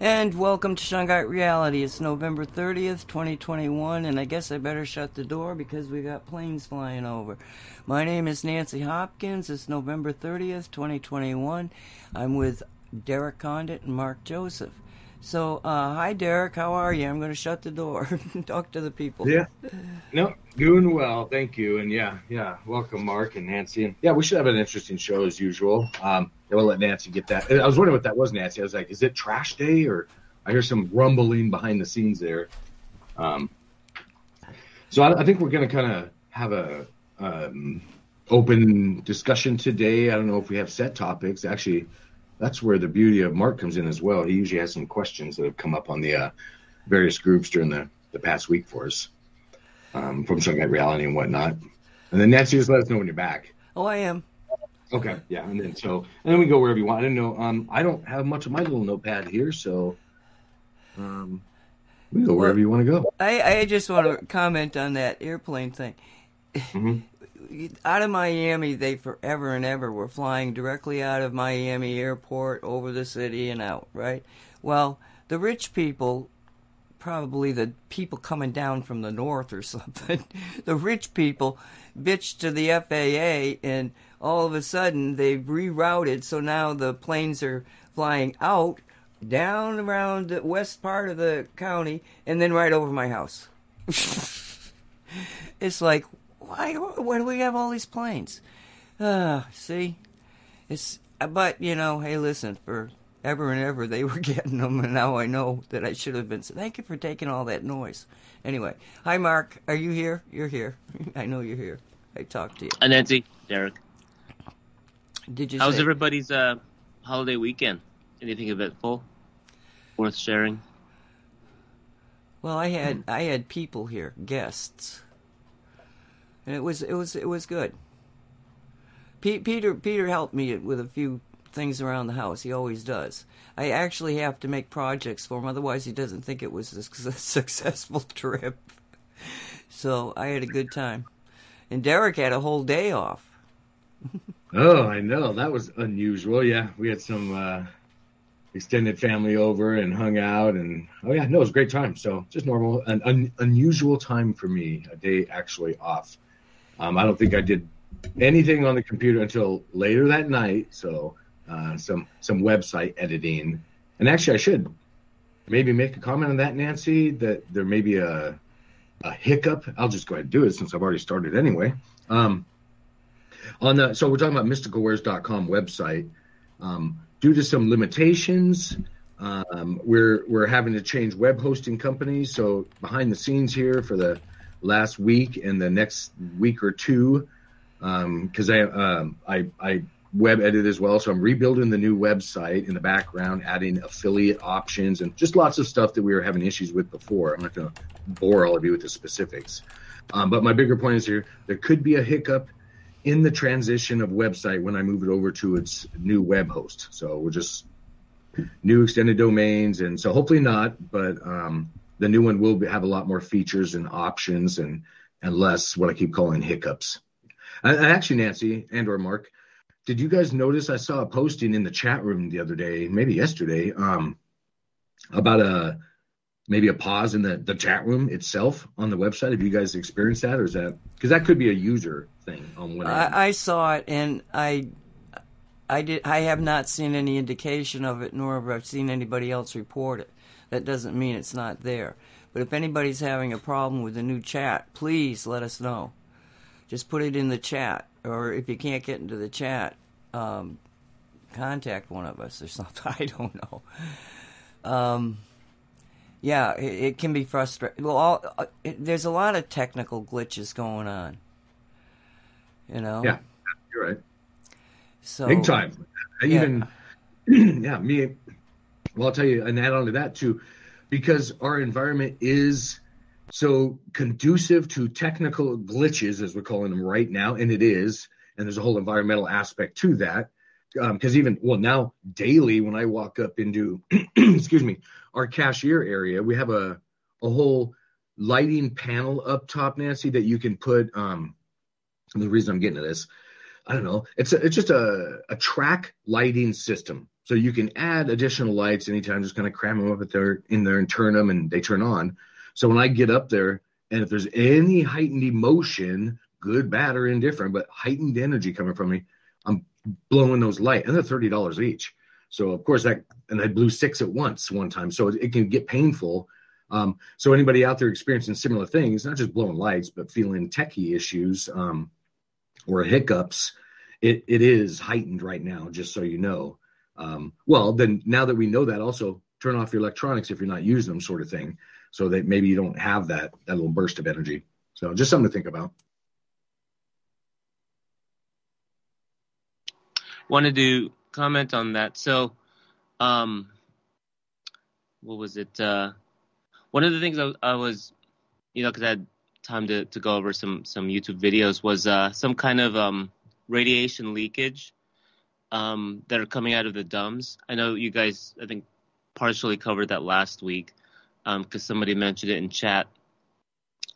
And welcome to Shungite Reality. It's November 30th, 2021, and I guess I better shut the door because we got planes flying over. My name is Nancy Hopkins. It's November 30th, 2021. I'm with Derek Condit and Mark Joseph. So, uh, hi, Derek. How are you? I'm going to shut the door. and Talk to the people. Yeah. No, doing well. Thank you. And yeah, yeah. Welcome, Mark and Nancy. And yeah, we should have an interesting show as usual. Um, we'll let Nancy get that. I was wondering what that was, Nancy. I was like, is it trash day or I hear some rumbling behind the scenes there. Um, so I, I think we're going to kind of have a um, open discussion today. I don't know if we have set topics. Actually, that's where the beauty of Mark comes in as well. He usually has some questions that have come up on the uh, various groups during the, the past week for us um, from Shungite Reality and whatnot. And then Nancy, just let us know when you're back. Oh, I am. Okay, yeah, and then so and then we go wherever you want. I don't know. Um, I don't have much of my little notepad here, so um, we go wherever well, you want to go. I I just want to comment on that airplane thing. Mm-hmm out of Miami, they forever and ever were flying directly out of Miami airport over the city and out, right? Well, the rich people, probably the people coming down from the north or something, the rich people bitched to the FAA and all of a sudden they've rerouted so now the planes are flying out down around the west part of the county and then right over my house. it's like, why why do we have all these planes? Uh, see, it's but you know, hey, listen, for ever and ever they were getting them, and now I know that I should have been. So thank you for taking all that noise. Anyway, hi Mark, are you here? You're here. I know you're here. I talked to you. Hi Nancy, Derek. Did you? How's say- everybody's uh, holiday weekend? Anything eventful, worth sharing? Well, I had I had people here, guests and it was it was it was good. P- Peter Peter helped me with a few things around the house. He always does. I actually have to make projects for him, otherwise he doesn't think it was a successful trip. So I had a good time, and Derek had a whole day off. oh, I know that was unusual. Yeah, we had some uh, extended family over and hung out, and oh yeah, no, it was a great time. So just normal, an un- unusual time for me, a day actually off. Um, I don't think I did anything on the computer until later that night. So uh, some some website editing, and actually I should maybe make a comment on that, Nancy. That there may be a a hiccup. I'll just go ahead and do it since I've already started anyway. Um, on the so we're talking about mysticalwares.com website. Um, due to some limitations, um, we're we're having to change web hosting companies. So behind the scenes here for the last week and the next week or two because um, I, um, I I web edit as well. So I'm rebuilding the new website in the background, adding affiliate options and just lots of stuff that we were having issues with before. I'm not going to bore all of you with the specifics, um, but my bigger point is here: there could be a hiccup in the transition of website when I move it over to its new web host. So we're just new extended domains, and so hopefully not, but um, the new one will have a lot more features and options and and less what I keep calling hiccups. I, And actually, Nancy and or Mark, did you guys notice I saw a posting in the chat room the other day, maybe yesterday, um, about a maybe a pause in the, the chat room itself on the website. Have you guys experienced that, or is that because that could be a user thing on one? I, I saw it, and I I did. I have not seen any indication of it, nor have I seen anybody else report it that doesn't mean it's not there. But if anybody's having a problem with the new chat, please let us know. Just put it in the chat, or if you can't get into the chat, um, contact one of us or something. I don't know. Um, yeah, it, it, can be frustrating. Well, all, uh, it, there's a lot of technical glitches going on. You know. Yeah, you're right. So big time. Yeah. Even yeah, me well, I'll tell you, and add on to that too, because our environment is so conducive to technical glitches, as we're calling them right now, and it is, and there's a whole environmental aspect to that. Because um, even well now daily when I walk up into excuse me our cashier area, we have a a whole lighting panel up top, Nancy, that you can put. Um, the reason I'm getting to this, I don't know, it's a, it's just a a track lighting system So you can add additional lights anytime, just kind of cram them up at there in there and turn them and they turn on. So when I get up there and if there's any heightened emotion, good, bad, or indifferent, but heightened energy coming from me, I'm blowing those light and they're thirty dollars each. So of course that and I blew six at once one time. So it, it can get painful. Um, so anybody out there experiencing similar things, not just blowing lights, but feeling techie issues um, or hiccups, it, it is heightened right now, just so you know. Um, well, then now that we know that, also turn off your electronics if you're not using them, sort of thing, so that maybe you don't have that that little burst of energy. So just something to think about. Wanted to comment on that. So, um, what was it? Uh, one of the things I, I was, you know, because I had time to, to go over some some YouTube videos was uh, some kind of um, radiation leakage um, that are coming out of the DUMBs. I know you guys, I think, partially covered that last week because um, somebody mentioned it in chat.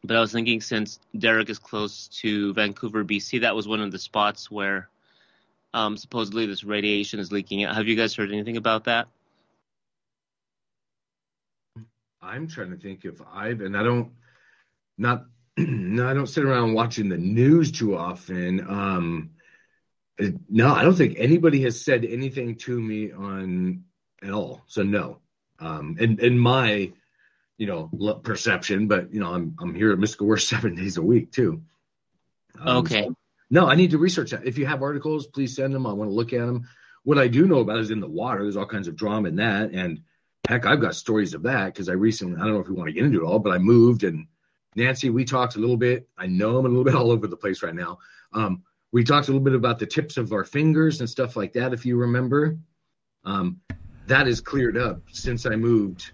But I was thinking since Derek is close to Vancouver, BC, that was one of the spots where um, supposedly this radiation is leaking out. Have you guys heard anything about that? I'm trying to think if I've, and I don't, not, no, I don't sit around watching the news too often. Um, no, I don't think anybody has said anything to me on at all. So no, um, and in my, you know, perception, but you know, I'm I'm here at Mystical Wares seven days a week too. Um, okay. So, no, I need to research that. If you have articles, please send them. I want to look at them. What I do know about is in the water. There's all kinds of drama in that, and heck, I've got stories of that because I recently. I don't know if we want to get into it all, but I moved and Nancy, we talked a little bit. I know I'm a little bit all over the place right now. Um, we talked a little bit about the tips of our fingers and stuff like that, if you remember. Um, that is cleared up since I moved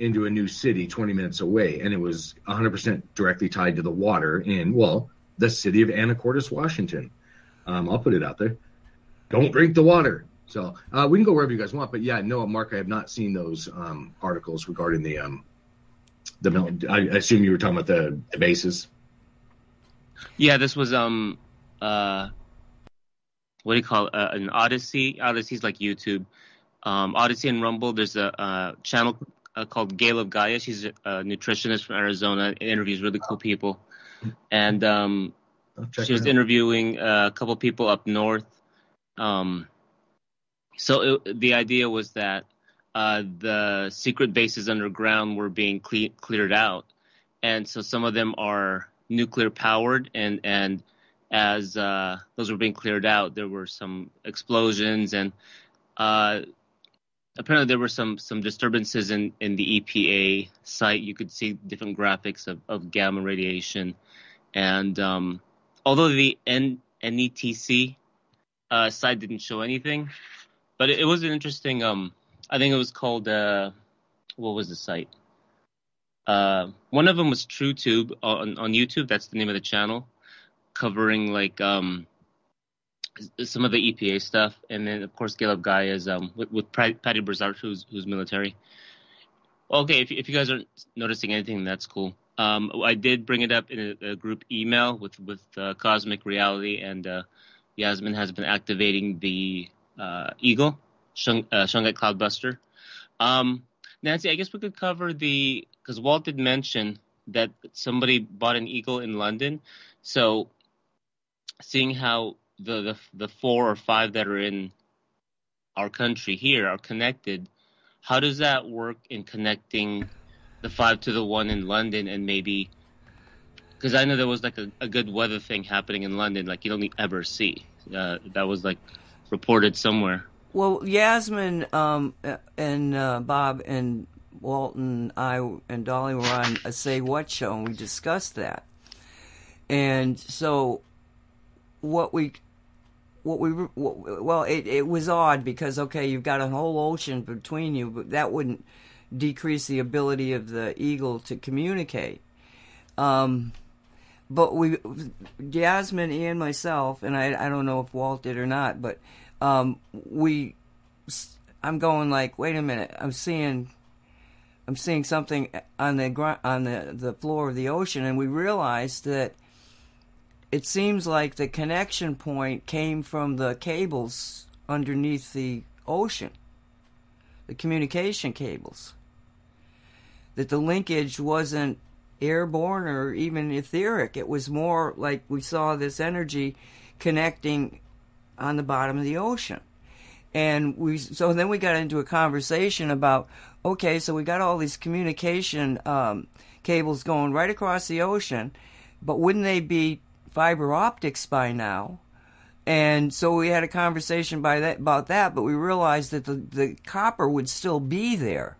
into a new city 20 minutes away, and it was 100% directly tied to the water in, well, the city of Anacortes, Washington. Um, I'll put it out there. Don't drink the water. So uh, we can go wherever you guys want, but yeah, no, Mark, I have not seen those um, articles regarding the um, the. I assume you were talking about the, the bases. Yeah, this was um uh, what do you call it? Uh, an Odysee? Odysee's like YouTube. Um, Odysee and Rumble. There's a, a channel uh, called Gail of Gaia. She's a, a nutritionist from Arizona. interviews really cool people, and um, she was interviewing uh, a couple people up north. Um, so it, the idea was that uh, the secret bases underground were being cle- cleared out, and so some of them are nuclear powered and and as uh, those were being cleared out, there were some explosions and uh, apparently there were some some disturbances in in the EPA site. You could see different graphics of, of gamma radiation, and um, although the N- NETC uh, site didn't show anything, but it, it was an interesting. Um, I think it was called uh, what was the site? Uh, one of them was TrueTube on, on YouTube. That's the name of the channel covering like um, some of the EPA stuff, and then of course Caleb Guy is um, with, with Patty Brazard, who's who's military. Okay, if if you guys aren't noticing anything, that's cool. Um, I did bring it up in a, a group email with with uh, Cosmic Reality, and uh, Yasmin has been activating the uh, Eagle Shung, uh, Shungite Cloudbuster. Um, Nancy, I guess we could cover the because Walt did mention that somebody bought an Eagle in London. So seeing how the, the the four or five that are in our country here are connected, how does that work in connecting the five to the one in London and maybe because I know there was like a, a, good weather thing happening in London, like you don't ever see. Uh, that was like reported somewhere. Well, Yasmin um, and uh, Bob and Walton, I and Dolly were on a Say What show, and we discussed that. And so what we what we well it, it was odd because okay you've got a whole ocean between you but that wouldn't decrease the ability of the eagle to communicate. Um, but we Yasmin and myself and I I don't know if Walt did or not but um, we I'm going like wait a minute I'm seeing I'm seeing something on the on the the floor of the ocean and we realized that it seems like the connection point came from the cables underneath the ocean. the communication cables. That the linkage wasn't airborne or even etheric. It was more like we saw this energy connecting on the bottom of the ocean. And we so then we got into a conversation about okay, so we got all these communication um, cables going right across the ocean, but wouldn't they be fiber optics by now? And so we had a conversation by that about that, but we realized that the, the copper would still be there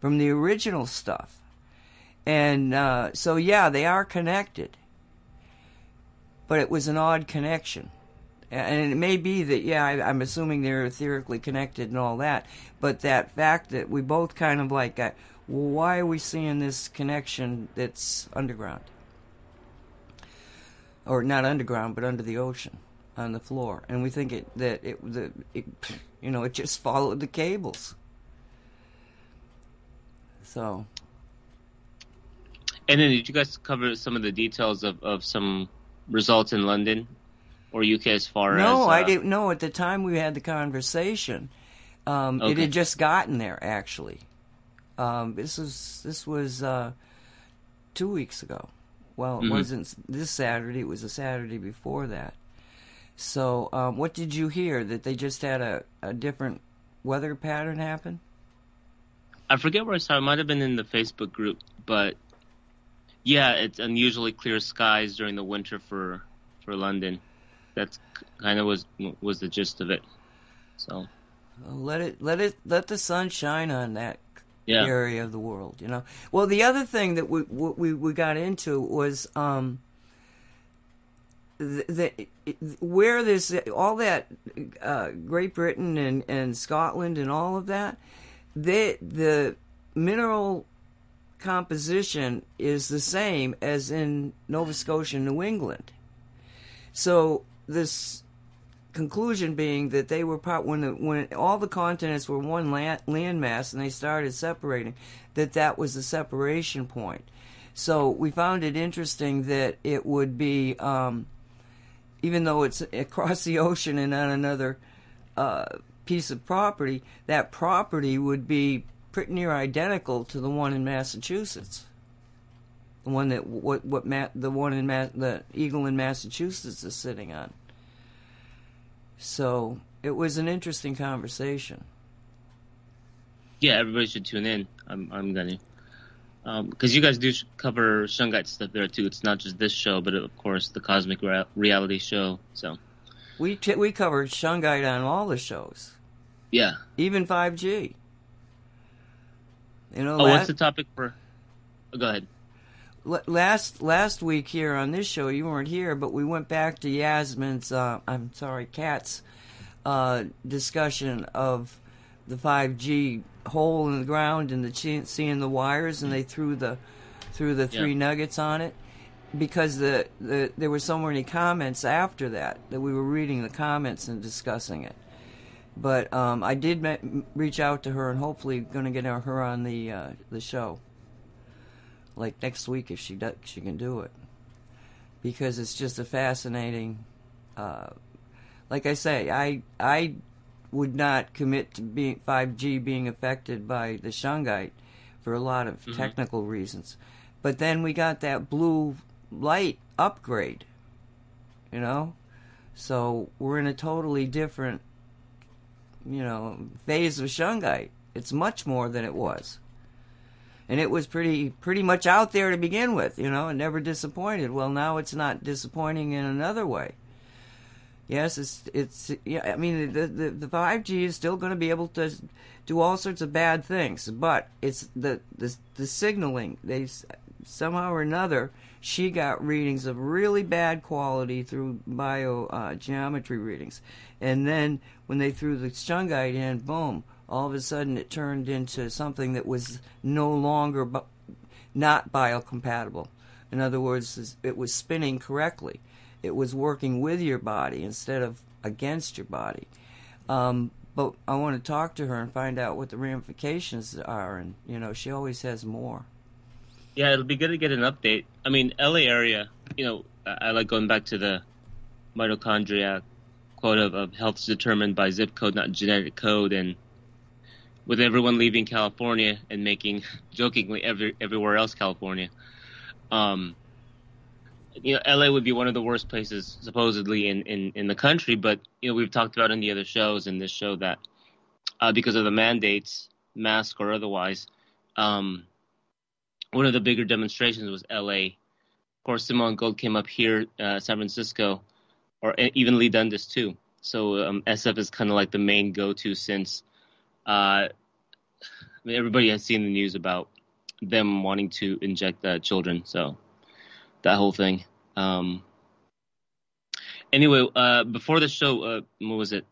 from the original stuff. And uh, so yeah, they are connected. But it was an odd connection. And it may be that, yeah, I, am assuming they're etherically connected and all that, but that fact that we both kind of like, got, well, why are we seeing this connection that's underground? Or not underground, but under the ocean on the floor, and we think it that it the it, you know it just followed the cables. So. And then did you guys cover some of the details of, of some results in London or UK as far no, as? No, uh, I didn't know. At the time we had the conversation, um, okay. it had just gotten there. Actually, um, this was this was uh, two weeks ago. Well, it mm-hmm. wasn't this Saturday. It was a Saturday before that. So, um, what did you hear? That they just had a, a different weather pattern happen? I forget where I saw it. might have been in the Facebook group, but yeah, it's unusually clear skies during the winter for for London. That's kind of was was the gist of it. So let it let it let the sun shine on that yeah. area of the world. You know. Well, the other thing that we we we got into was um the, the where this all that uh, Great Britain and, and Scotland and all of that, they, the mineral composition is the same as in Nova Scotia, and New England. So this conclusion being that they were part when the, when all the continents were one land, landmass and they started separating, that that was the separation point. So we found it interesting that it would be um, even though it's across the ocean and on another uh, piece of property, that property would be pretty near identical to the one in Massachusetts. The one that what what Ma- the one in Ma- the eagle in Massachusetts is sitting on. So it was an interesting conversation. Yeah, everybody should tune in. I'm I'm gonna because um, you guys do cover Shungite stuff there too. It's not just this show, but of course the Cosmic Reality Show. So we t- we cover Shungite on all the shows. Yeah, even five G. You know, oh, last, what's the topic for? Oh, go ahead. Last last week here on this show, you weren't here, but we went back to Yasmin's. Uh, I'm sorry, Kat's uh, discussion of the 5G hole in the ground and the seeing the wires, and they threw the threw the three nuggets on it because the, the there were so many comments after that that we were reading the comments and discussing it. But um, I did reach out to her and hopefully going to get her on the uh, the show, like next week if she does, she can do it, because it's just a fascinating. Uh, like I say, I I would not commit to being 5G being affected by the shungite for a lot of mm-hmm. technical reasons. But then we got that blue light upgrade, you know? So we're in a totally different, you know, phase of shungite. It's much more than it was. And it was pretty pretty much out there to begin with, you know, and never disappointed. Well, now it's not disappointing in another way. Yes, it's it's yeah. I mean, the the the five G is still going to be able to do all sorts of bad things, but it's the the the signaling. They somehow or another she got readings of really bad quality through bio uh, readings, and then when they threw the shungite in, boom! All of a sudden, it turned into something that was no longer not biocompatible. In other words, it was spinning correctly it was working with your body instead of against your body. Um, but I want to talk to her and find out what the ramifications are, and you know, she always has more. Yeah, it'll be good to get an update. I mean, LA area, you know, I, like going back to the mitochondria quote of, of health's determined by zip code, not genetic code, and with everyone leaving California and making jokingly every everywhere else California. Um, you know, LA would be one of the worst places supposedly in, in, in the country, but you know, we've talked about in the other shows in this show that uh, because of the mandates, mask or otherwise, um, one of the bigger demonstrations was LA. Of course, Simone Gold came up here, uh, San Francisco, or even Leigh Dundas too. So um, SF is kind of like the main go-to since I mean, everybody has seen the news about them wanting to inject uh, children. So that whole thing. Um, anyway, uh, before the show, uh, what was it?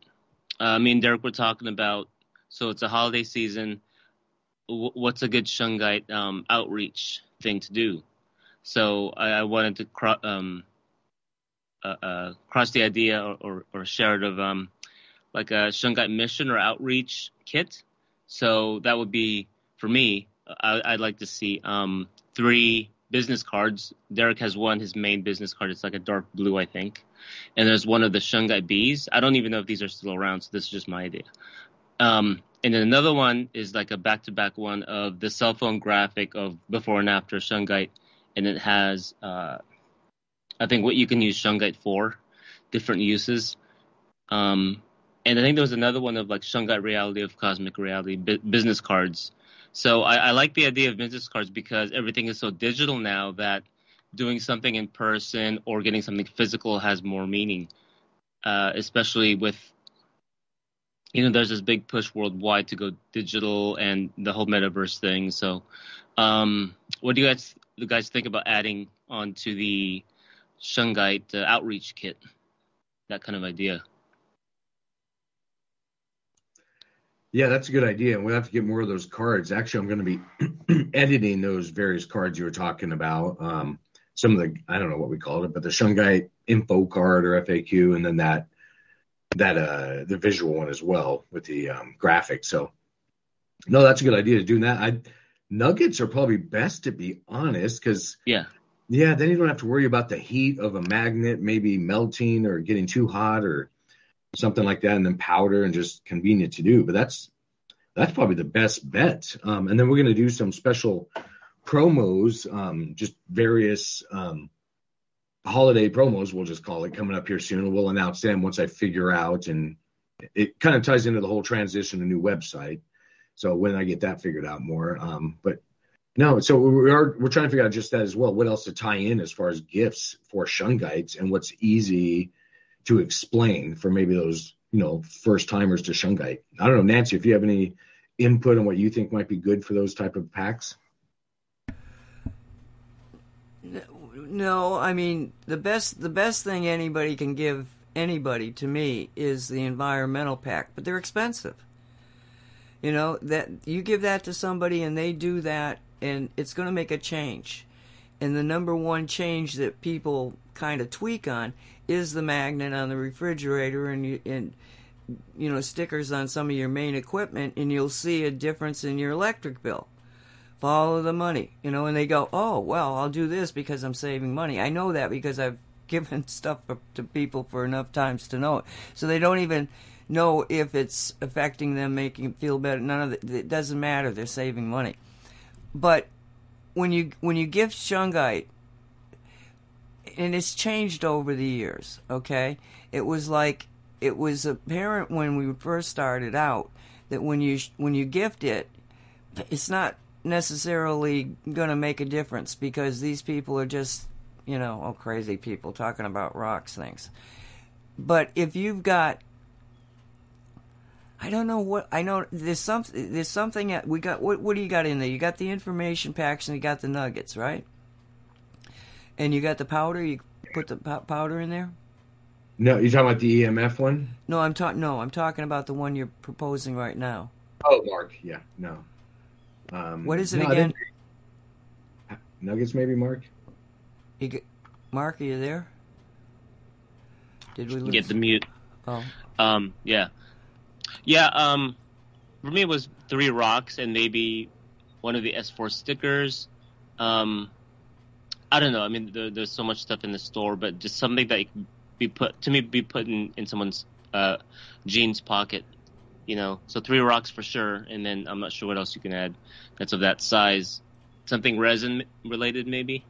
Uh, me and Derek were talking about. So it's a holiday season. W- what's a good Shungite um, outreach thing to do? So I, I wanted to cro- um, uh, uh, cross the idea or, or, or share it of um, like a Shungite mission or outreach kit. So that would be for me. I, would like to see um, three business cards. Derek has one, his main business card. It's like a dark blue, I think. And there's one of the Shungite bees. I don't even know if these are still around, so this is just my idea. Um, and then another one is like a back to back one of the cell phone graphic of before and after Shungite. And it has, uh, I think, what you can use Shungite for, different uses. Um, and I think there was another one of like Shungite reality of cosmic reality business cards so I, I like the idea of business cards because everything is so digital now that doing something in person or getting something physical has more meaning. Uh, especially with you know there's this big push worldwide to go digital and the whole metaverse thing. So, um, what do you guys the guys think about adding onto the Shungite uh, outreach kit? That kind of idea. Yeah, that's a good idea. And we'll have to get more of those cards. Actually, I'm going to be editing those various cards you were talking about. Um, some of the, I don't know what we called it, but the Shungite info card or FAQ, and then that, that, uh, the visual one as well with the um, graphics. So, no, that's a good idea to do that. I, nuggets are probably best to be honest, because, yeah. Yeah, then you don't have to worry about the heat of a magnet maybe melting or getting too hot or something like that, and then powder and just convenient to do. But that's that's probably the best bet. Um, and then we're going to do some special promos, um, just various um, holiday promos, we'll just call it, coming up here soon. We'll announce them once I figure out, and it kind of ties into the whole transition to new website. So when I get that figured out more, um, but no, so we are we're trying to figure out just that as well. What else to tie in as far as gifts for Shungites and what's easy to explain for maybe those you know first timers to shungite i don't know nancy if you have any input on what you think might be good for those type of packs. No i mean the best the best thing anybody can give anybody to me is the environmental pack but they're expensive. You know that you give that to somebody and they do that and it's going to make a change. And the number one change that people kind of tweak on is the magnet on the refrigerator and you, and you know stickers on some of your main equipment and you'll see a difference in your electric bill. Follow the money you know and they go oh well i'll do this because i'm saving money. I know that because i've given stuff to people for enough times to know it. So they don't even know if it's affecting them making them feel better. None of it, it doesn't matter. They're saving money. But when you when you give shungite and it's changed over the years, okay? It was like it was apparent when we first started out that when you when you gift it, it's not necessarily going to make a difference because these people are just, you know, oh crazy people talking about rocks things. But if you've got I don't know what I know. There's something. There's something. We got. What? What do you got in there? You got the information packs and you got the nuggets, right? And you got the powder. You put the powder in there. No, you talking about the EMF one? No, I'm talking. No, I'm talking about the one you're proposing right now. Oh, Mark. Yeah. No. Um, what is it no, again? Nuggets, maybe, Mark. You get, Mark, are you there? Did we lose? get the mute? Oh. Um. Yeah. Yeah. Um. For me, it was three rocks and maybe one of the S4 stickers. Um. I don't know. I mean, there, there's so much stuff in the store, but just something that can be put to me be put in, in someone's uh, jeans pocket, You know, so three rocks for sure, and then I'm not sure what else you can add that's of that size. Something resin related, maybe.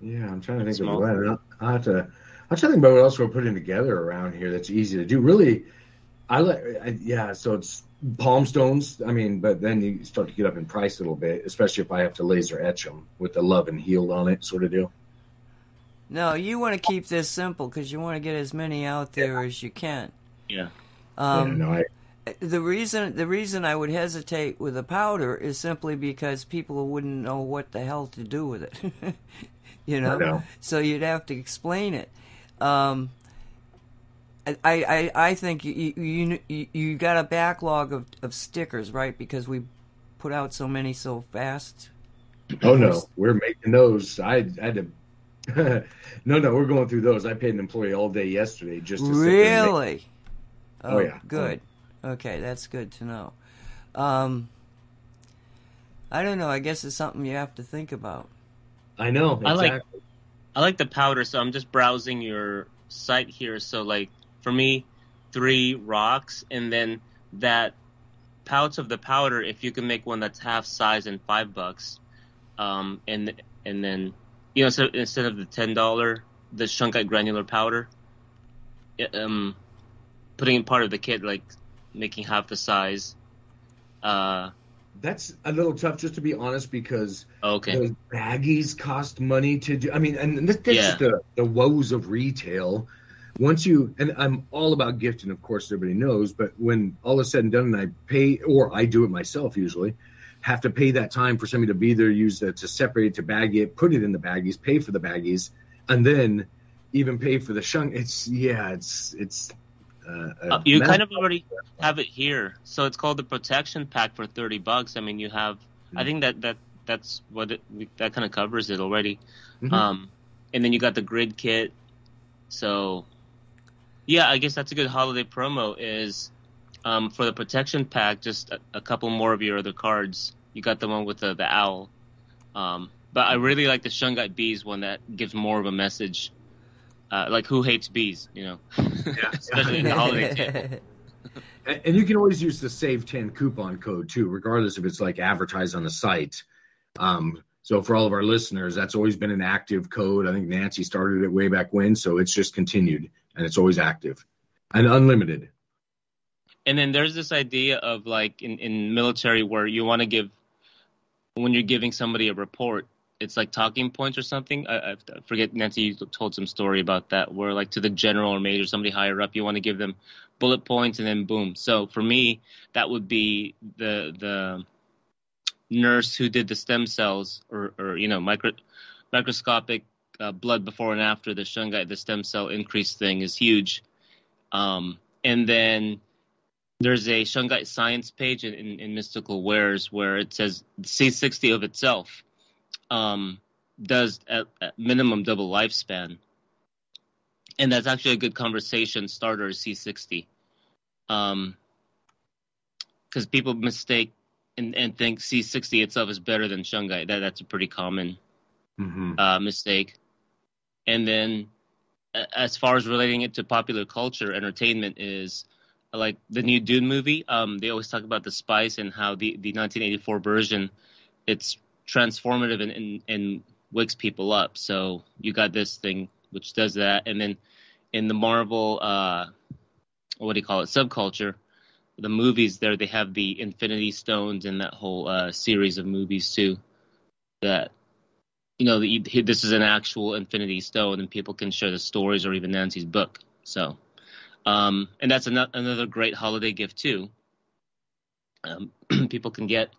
Yeah, I'm trying to think Small. of what. I have to. I'm trying to think about what else we're putting together around here that's easy to do. Really, I like. Yeah, so it's palm stones. I mean, but then you start to get up in price a little bit, especially if I have to laser etch them with the love and healed on it, sort of deal. No, you want to keep this simple because you want to get as many out there yeah. as you can. Yeah. Um, yeah no, I, the reason the reason I would hesitate with a powder is simply because people wouldn't know what the hell to do with it. you know? know? so you'd have to explain it. Um, I, I I think you you you, you got a backlog of, of stickers, right? Because we put out so many so fast. Oh no, we're making those. I, I had to. no, no, we're going through those. I paid an employee all day yesterday just to really. Oh, oh, yeah, good. Okay, that's good to know. Um, I don't know. I guess it's something you have to think about. I know. Exactly. I like. I like the powder, so I'm just browsing your site here. So like for me, three rocks, and then that pouch of the powder. If you can make one that's half size and five bucks, um, and and then you know so instead of the ten dollar the shungite granular powder, um, putting in part of the kit like making half the size. Uh, that's a little tough, just to be honest, because okay. those baggies cost money to do. I mean, and that's Yeah. just the, the woes of retail. Once you, and I'm all about gifting, of course, everybody knows, but when all is said and done, and I pay, or I do it myself usually, have to pay that time for somebody to be there, use it to separate it, to bag it, put it in the baggies, pay for the baggies, and then even pay for the shunk. It's, yeah, it's, it's, uh, Uh, you kind of already have it here, so it's called the protection pack for thirty bucks. I mean, you have. I think that that that's what it, that kind of covers it already. Mhm. Um, and then you got the grid kit. So, yeah, I guess that's a good holiday promo. Is um, for the protection pack, just a, a couple more of your other cards. You got the one with the the owl. Um, but I really like the Shungite bees one that gives more of a message. Uh, like who hates bees, you know? Yeah. Especially in the holiday season. And and you can always use the save 10 coupon code too, regardless if it's like advertised on the site. Um, so for all of our listeners, that's always been an active code. I think Nancy started it way back when, so it's just continued and it's always active and unlimited. And then there's this idea of like in, in military where you want to give when you're giving somebody a report, it's like talking points or something. I, I forget Nancy you told some story about that where like to the general or major, somebody higher up, you want to give them bullet points and then boom. So for me, that would be the the nurse who did the stem cells or, or you know micro, microscopic uh, blood before and after the shungite the stem cell increase thing is huge. Um, and then there's a Shungite science page in, in, in Mystical Wares where it says C60 of itself um, does at, at minimum double lifespan. And that's actually a good conversation starter, C60. Um, because people mistake and, and think C60 itself is better than Shungite. That, that's a pretty common Mm-hmm. uh, mistake. And then, as far as relating it to popular culture, entertainment is like the new Dune movie. Um, they always talk about the spice and how the, the 1984 version, it's transformative and, and, and wakes people up. So you got this thing which does that, and then in the Marvel, uh, what do you call it, subculture, the movies there they have the Infinity Stones and that whole uh, series of movies too. That you know, the, this is an actual Infinity Stone, and people can share the stories or even Nancy's book. So, um, and that's an- another great holiday gift too. Um, people can get,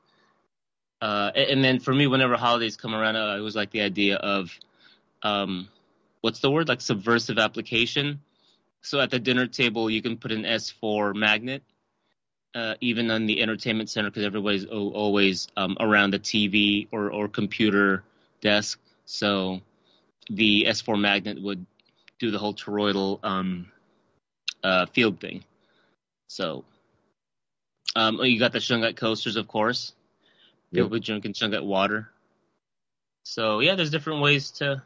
uh, and then for me, whenever holidays come around, I always like the idea of, um, what's the word, like subversive application. So at the dinner table, you can put an S4 magnet, uh, even on the entertainment center, because everybody's o- always um, around the TV or, or computer desk. So the S4 magnet would do the whole toroidal um, uh, field thing. So um, you got the Shungite coasters, of course. People Yep. be drinking Shungite water. So yeah, there's different ways to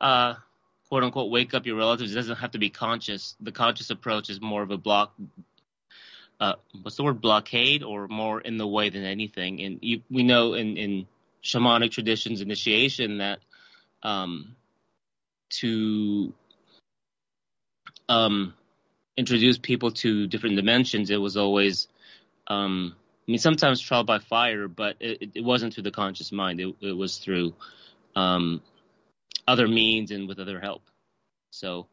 uh, quote unquote wake up your relatives. It doesn't have to be conscious. The conscious approach is more of a block. Uh, what's the word? Blockade, or more in the way than anything. And you, we know in in shamanic traditions, initiation that um, to um, introduce people to different dimensions, it was always, um, I mean, sometimes trial by fire, but it, it wasn't through the conscious mind. It, it was through um, other means and with other help. So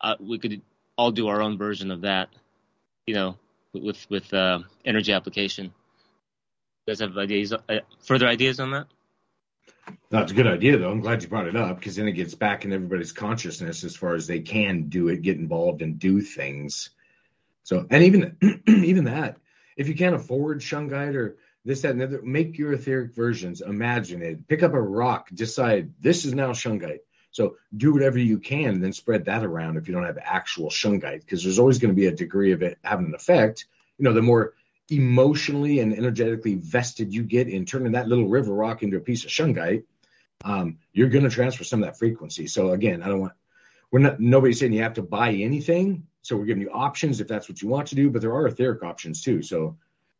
uh, we could all do our own version of that, you know, with with uh, energy application. You guys have ideas, uh, further ideas on that? That's a good idea, though. I'm glad you brought it up because then it gets back in everybody's consciousness as far as they can do it, get involved, and do things. So, and even even that, if you can't afford shungite or this, that, and the other, make your etheric versions. Imagine it. Pick up a rock. Decide this is now shungite. So do whatever you can, and then spread that around if you don't have actual shungite, because there's always going to be a degree of it having an effect. You know, the more emotionally and energetically vested you get in turning that little river rock into a piece of shungite, um, you're going to transfer some of that frequency. So again, I don't want we're not nobody's saying you have to buy anything. So we're giving you options if that's what you want to do, but there are etheric options too. So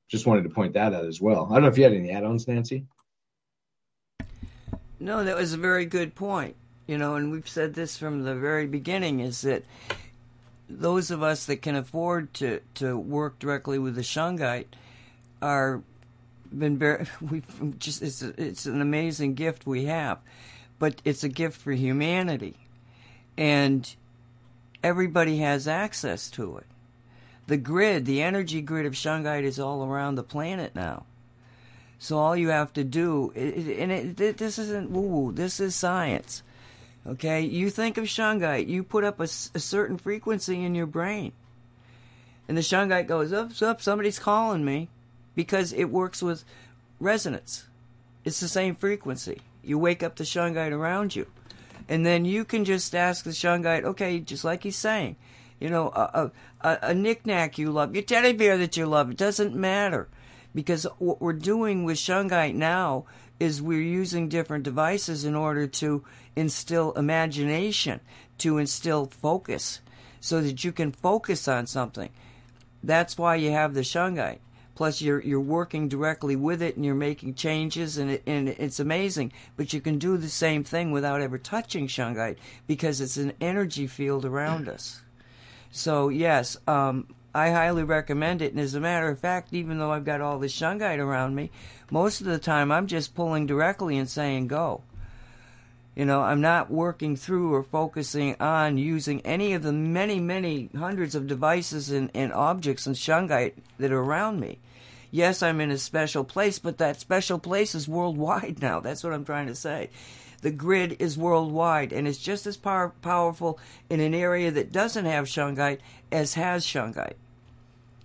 just wanted to point that out as well. I don't know if you had any add-ons, Nancy. No, that was a very good point. You know, and we've said this from the very beginning is that those of us that can afford to, to work directly with the shungite are been very we've just it's a, it's an amazing gift we have but it's a gift for humanity. And everybody has access to it. The grid the energy grid of shungite is all around the planet now. So all you have to do and it, this isn't woo woo this is science Okay, you think of shungite, you put up a, a, certain frequency in your brain, and the shungite goes up, up. Somebody's calling me, because it works with resonance. It's the same frequency. You wake up the shungite around you, and then you can just ask the shungite, okay, just like he's saying, you know, a, a, a knickknack you love, your teddy bear that you love, it doesn't matter, because what we're doing with shungite now is we're using different devices in order to instill imagination, to instill focus, so that you can focus on something. That's why you have the shungite. Plus, you're you're working directly with it, and you're making changes, and it, and it's amazing. But you can do the same thing without ever touching shungite because it's an energy field around us. So yes, um, I highly recommend it. And as a matter of fact, even though I've got all this shungite around me, most of the time I'm just pulling directly and saying go. You know, I'm not working through or focusing on using any of the many, many hundreds of devices and, and objects and shungite that are around me. Yes, I'm in a special place, but that special place is worldwide now. That's what I'm trying to say. The grid is worldwide, and it's just as power, powerful in an area that doesn't have shungite as has shungite.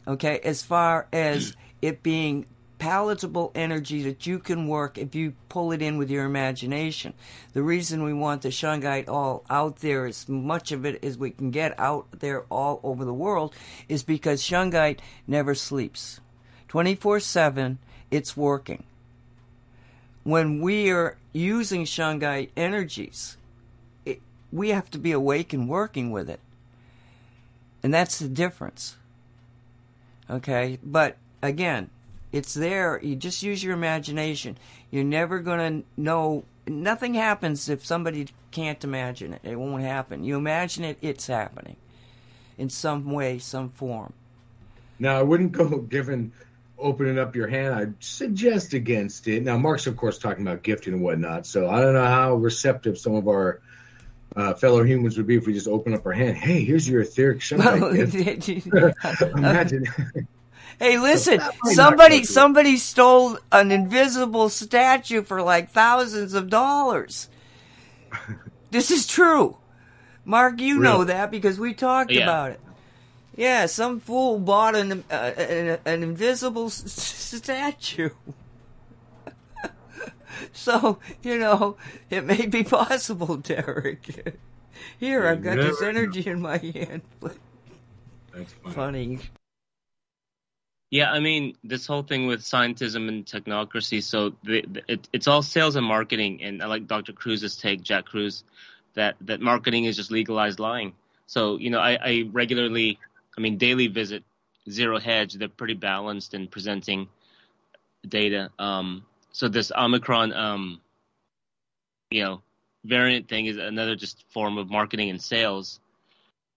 Okay, as far as it being palatable energy that you can work if you pull it in with your imagination. The reason we want the shungite all out there, as much of it as we can get out there all over the world, is because shungite never sleeps. 24 7, it's working. When we are using shungite energies, it, we have to be awake and working with it. And that's the difference. Okay? But again, it's there. You just use your imagination. You're never going to know. Nothing happens if somebody can't imagine it. It won't happen. You imagine it, it's happening in some way, some form. Now, I wouldn't go given opening up your hand. I'd suggest against it. Now, Mark's, of course, talking about gifting and whatnot. So I don't know how receptive some of our uh, fellow humans would be if we just open up our hand. Hey, here's your etheric shungite. Well, Imagine. Hey, listen, somebody somebody stole an invisible statue for like thousands of dollars. this is true. Mark, you really? know that because we talked yeah. about it. Yeah, some fool bought an uh, an, an, invisible s- statue. so, you know, it may be possible, Derek. Here, I've got this energy know. in my hand. That's funny. funny. Yeah, I mean, this whole thing with scientism and technocracy, so the, the, it, it's all sales and marketing. And I like Dr. Kruse's take, Jack Kruse. that that marketing is just legalized lying. So you know, I, I regularly, I mean, daily visit Zero Hedge. They're pretty balanced in presenting data. Um, so this Omicron, um, you know, variant thing is another just form of marketing and sales,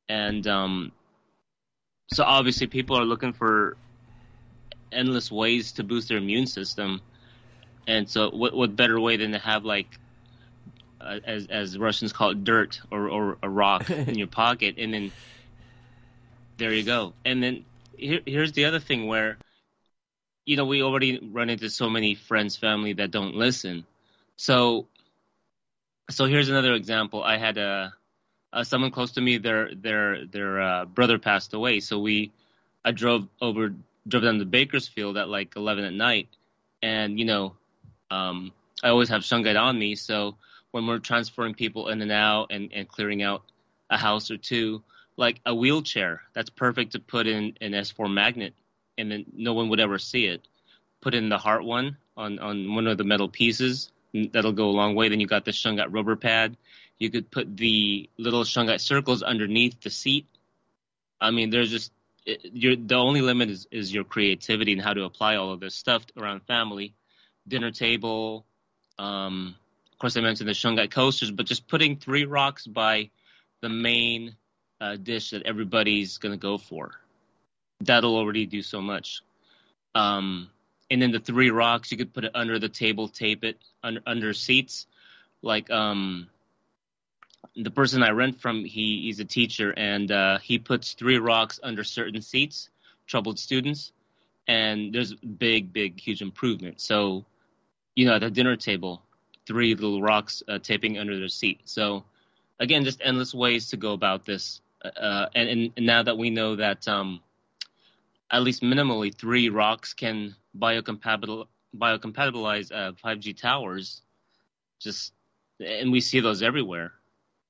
and um, so obviously people are looking for endless ways to boost their immune system, and so what what better way than to have like uh, as as Russians call it dirt or or a rock in your pocket, and then there you go, and then here, here's the other thing where you know we already run into so many friends family that don't listen. So so here's another example. I had a, a someone close to me their their their uh, brother passed away. So we i drove over drove down to bakersfield at like 11 at night and you know um i always have shungite on me so when we're transferring people in and out and, and clearing out a house or two like a wheelchair that's perfect to put in an S4 magnet and then no one would ever see it. Put in the heart one on, on one of the metal pieces. That'll go a long way. Then you got the shungite rubber pad. You could put the little shungite circles underneath the seat. I mean, there's just the only limit is, is your creativity and how to apply all of this stuff around family, dinner table. Um, of course, I mentioned the shungite coasters, but just putting three rocks by the main uh, dish that everybody's going to go for. That'll already do so much. Um, and then the three rocks, you could put it under the table, tape it under, under seats. Like um, the person I rent from, he, he's a teacher, and uh, he puts three rocks under certain seats, troubled students, and there's big, big, huge improvement. So, you know, at the dinner table, three little rocks uh, taping under their seat. So, again, just endless ways to go about this uh, and, and, now that we know that um, at least minimally three rocks can biocompatible biocompatibilize uh, 5G towers, just and we see those everywhere.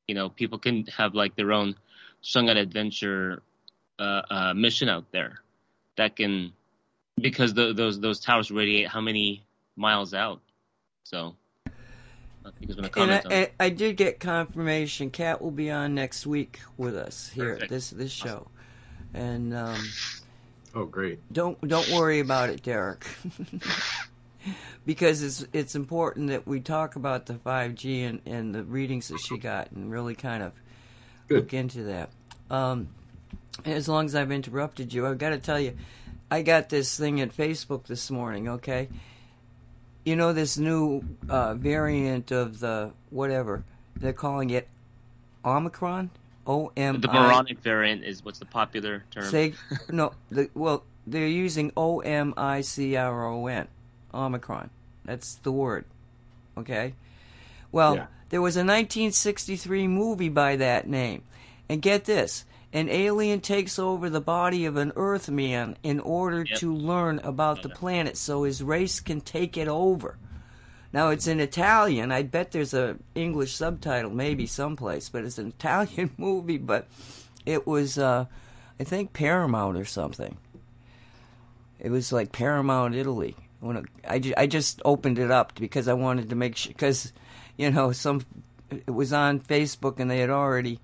You know, people can have like their own Shungite adventure uh, uh, mission out there that can because the, those those towers radiate how many miles out. So and I, I, I, did get confirmation. Kat will be on next week with us here Perfect. at this this show, and um, oh great! Don't don't worry about it, Derek, because it's it's important that we talk about the five G and, and the readings that she got, and really kind of Good. look into that. Um, as long as I've interrupted you, I've got to tell you, I got this thing at Facebook this morning. Okay you know this new uh, variant of the whatever they're calling it Omicron. O M. The moronic variant is what's the popular term? Say no. The, well, they're using O M I C R O N, Omicron. That's the word. Okay. Well, yeah. there was a 1963 movie by that name, and get this: an alien takes over the body of an Earthman in order yep. to learn about the planet so his race can take it over. Now it's in Italian. I bet there's a English subtitle maybe someplace, but it's an Italian movie, but it was uh, I think Paramount or something. It was like Paramount Italy. When it, I, I just opened it up because I wanted to make sure because you know some it was on Facebook and they had already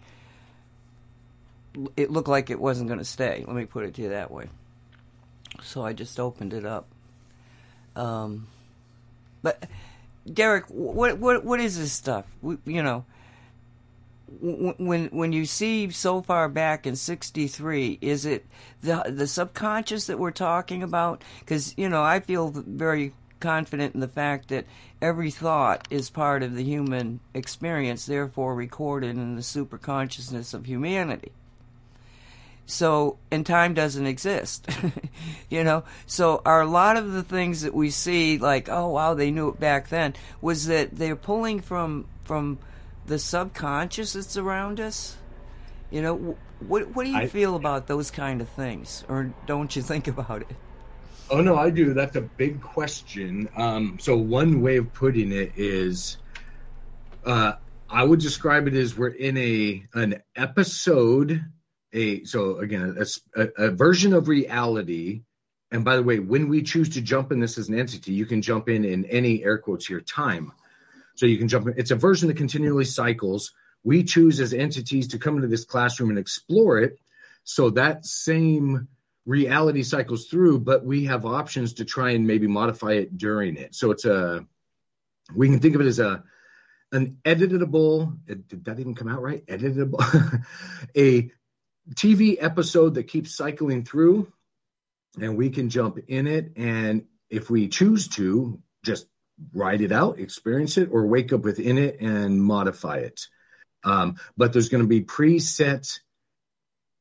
it looked like it wasn't going to stay. Let me put it to you that way. So I just opened it up. Um, but Derek, what what what is this stuff? you know, when when you see so far back in '63, is it the the subconscious that we're talking about? Because you know, I feel very confident in the fact that every thought is part of the human experience, therefore recorded in the superconsciousness of humanity. So, and time doesn't exist, you know? So, are a lot of the things that we see, like, oh, wow, they knew it back then, was that they're pulling from, from the subconscious that's around us? You know, what, what do you I, feel about those kind of things? Or don't you think about it? Oh, no, I do. That's a big question. Um, so, one way of putting it is, uh, I would describe it as we're in a an episode a so again a, a, version of reality and by the way when we choose to jump in this as an entity you can jump in in any air quotes here time so you can jump in it's a version that continually cycles we choose as entities to come into this classroom and explore it. So that same reality cycles through, but we have options to try and maybe modify it during it. So it's a, we can think of it as a, an editable, did that even come out right? Editable, a TV episode that keeps cycling through and we can jump in it. And if we choose to, just ride it out, experience it, or wake up within it and modify it. Um, but there's going to be preset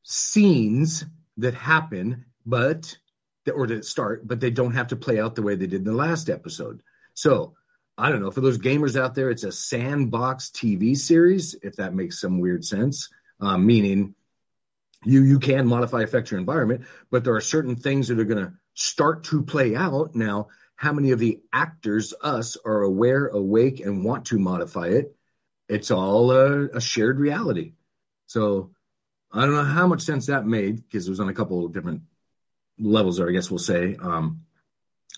scenes that happen, but that or that start, but they don't have to play out the way they did in the last episode. So I don't know for those gamers out there, it's a sandbox TV series, if that makes some weird sense. Um, meaning you you can modify affect your environment, but there are certain things that are going to start to play out now how many of the actors, us, are aware, awake, and want to modify it. It's all a, a shared reality. So I don't know how much sense that made because it was on a couple of different levels there, I guess we'll say. Um,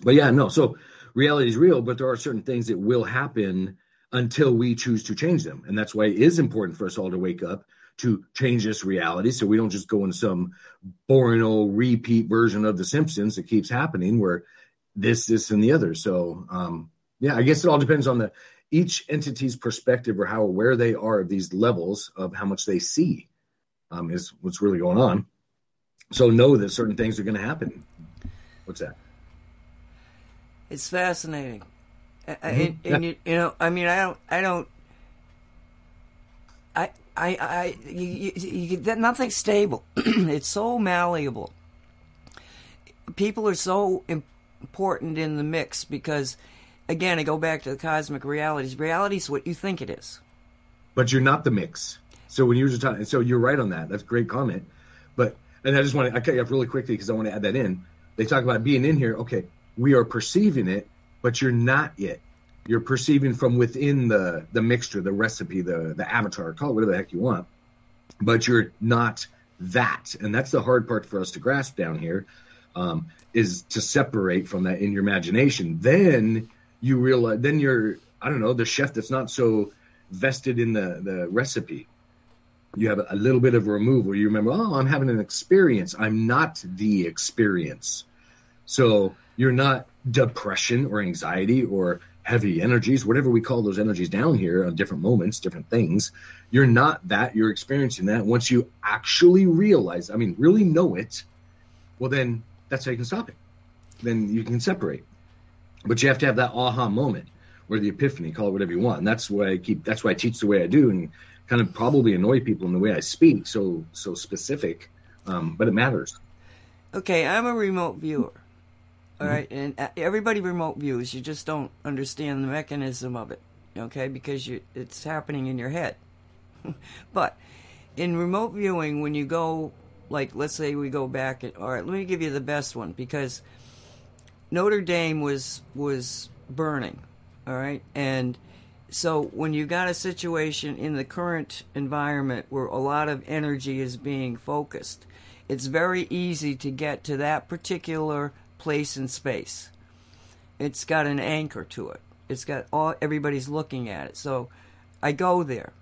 but yeah, no. So reality is real, but there are certain things that will happen until we choose to change them. And that's why it is important for us all to wake up to change this reality so we don't just go in some boring old repeat version of The Simpsons that keeps happening where this, this, and the other. So, um, yeah, I guess it all depends on the each entity's perspective or how aware they are of these levels of how much they see um, is what's really going on. So know that certain things are going to happen. What's that? It's fascinating, mm-hmm. and, and yeah. you, you know, I mean, I don't, I don't, I, I, I, you, you, you, nothing's stable. it's so malleable. People are so important in the mix because, again, I go back to the cosmic realities. Reality is what you think it is. But you're not the mix. So when you're talking, so you're right on that. That's a great comment. But and I just want to I cut you off really quickly because I want to add that in. They talk about being in here. Okay, we are perceiving it, but you're not it. You're perceiving from within the the mixture, the recipe, the the avatar, call it whatever the heck you want. But you're not that, and that's the hard part for us to grasp down here um, is to separate from that in your imagination. Then you realize, then you're, I don't know, the chef that's not so vested in the, the recipe. You have a little bit of remove where you remember, oh, I'm having an experience. I'm not the experience. So you're not depression or anxiety or heavy energies, whatever we call those energies down here on different moments, different things. You're not that. You're experiencing that. Once you actually realize, I mean, really know it, well, then that's how you can stop it. Then you can separate. But you have to have that aha moment or the epiphany, call it whatever you want. And that's why I keep that's why I teach the way I do and kind of probably annoy people in the way I speak, so so specific. Um, but it matters. Okay, I'm a remote viewer. All mm-hmm. and uh, everybody remote views. You just don't understand the mechanism of it, okay? Because you, it's happening in your head. but in remote viewing, when you go like let's say we go back and, all right let me give you the best one because notre dame was was burning all right? And so when you got a situation in the current environment where a lot of energy is being focused it's very easy to get to that particular place in space. It's got an anchor to it. It's got all everybody's looking at it. So i go there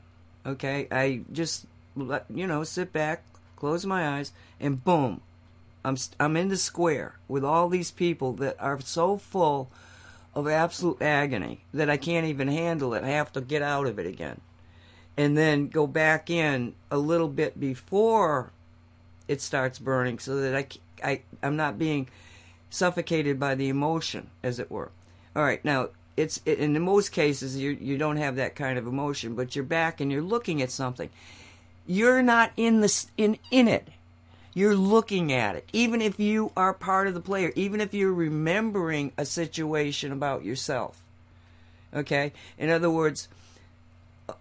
okay? I just let you know sit back close my eyes, and boom, I'm I'm in the square with all these people that are so full of absolute agony that I can't even handle it. I have to get out of it again, and then go back in a little bit before it starts burning, so that I I I'm not being suffocated by the emotion, as it were. All right, now it's it, in most cases you you don't have that kind of emotion, but you're back and you're looking at something, you're not in the in in it. You're looking at it. Even if you are part of the player, even if you're remembering a situation about yourself. Okay? In other words,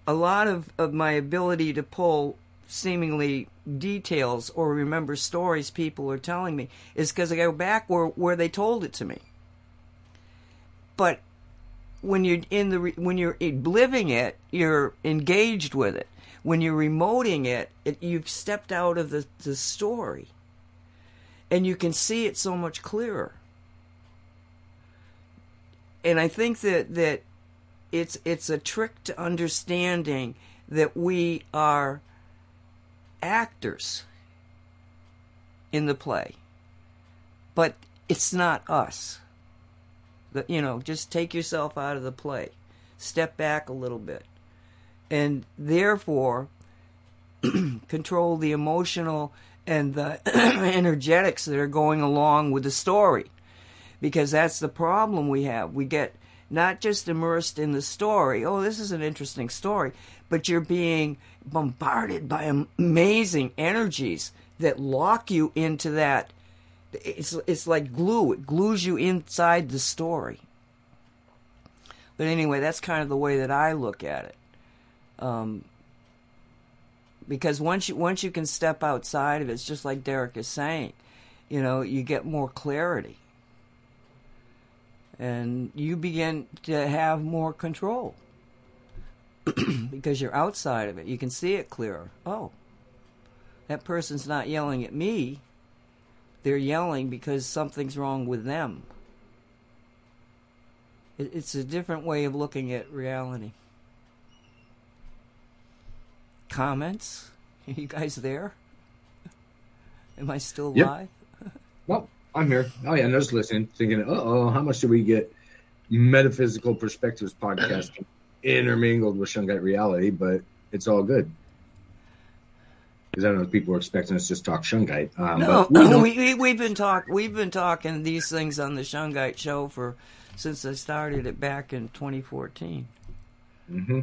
a lot of, of my ability to pull seemingly details or remember stories people are telling me is because I go back where, where they told it to me. But when you're in the when you're living it, you're engaged with it when you're remoting it, it you've stepped out of the, the story and you can see it so much clearer. And I think that, that it's it's a trick to understanding that we are actors in the play, but it's not us. The, you know, just take yourself out of the play, step back a little bit, and therefore control the emotional and the energetics that are going along with the story. Because that's the problem we have. We get not just immersed in the story, oh, this is an interesting story, but you're being bombarded by amazing energies that lock you into that. It's, it's like glue, it glues you inside the story. But anyway, that's kind of the way that I look at it. Um, because once you once you can step outside of it, it's just like Derek is saying, you know, you get more clarity, and you begin to have more control because you're outside of it. You can see it clearer. Oh, that person's not yelling at me; they're yelling because something's wrong with them. It's a different way of looking at reality comments? Are you guys there? Am I still yep. live? well, I'm here. Oh yeah, I'm just listening, thinking, oh, how much do we get metaphysical perspectives podcast intermingled with Shungite reality? But it's all good. Because I don't know if people are expecting us to just talk Shungite. Um, no, we, we, have been talk we've been talking these things on the Shungite show for since I started it back in 2014. Mm-hmm.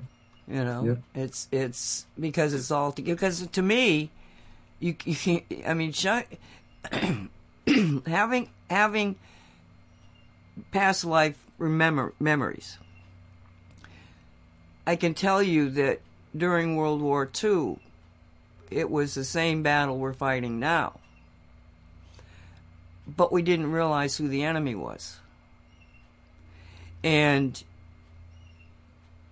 You know, yeah. it's it's because it's all to, because to me, you, you can't. I mean, having having past life remember memories. I can tell you that during World War II, it was the same battle we're fighting now. But we didn't realize who the enemy was. And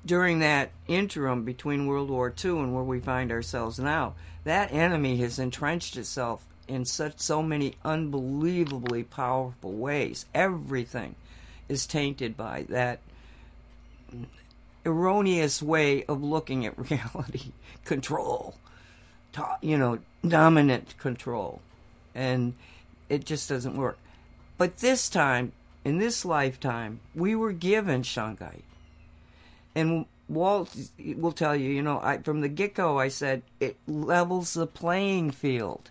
during that interim between World War II and where we find ourselves now, that enemy has entrenched itself in such so many unbelievably powerful ways. Everything is tainted by that erroneous way of looking at reality, control, you know, dominant control, and it just doesn't work. But this time, in this lifetime, we were given Shungite and Walt will tell you, you know, I, from the get go, I said it levels the playing field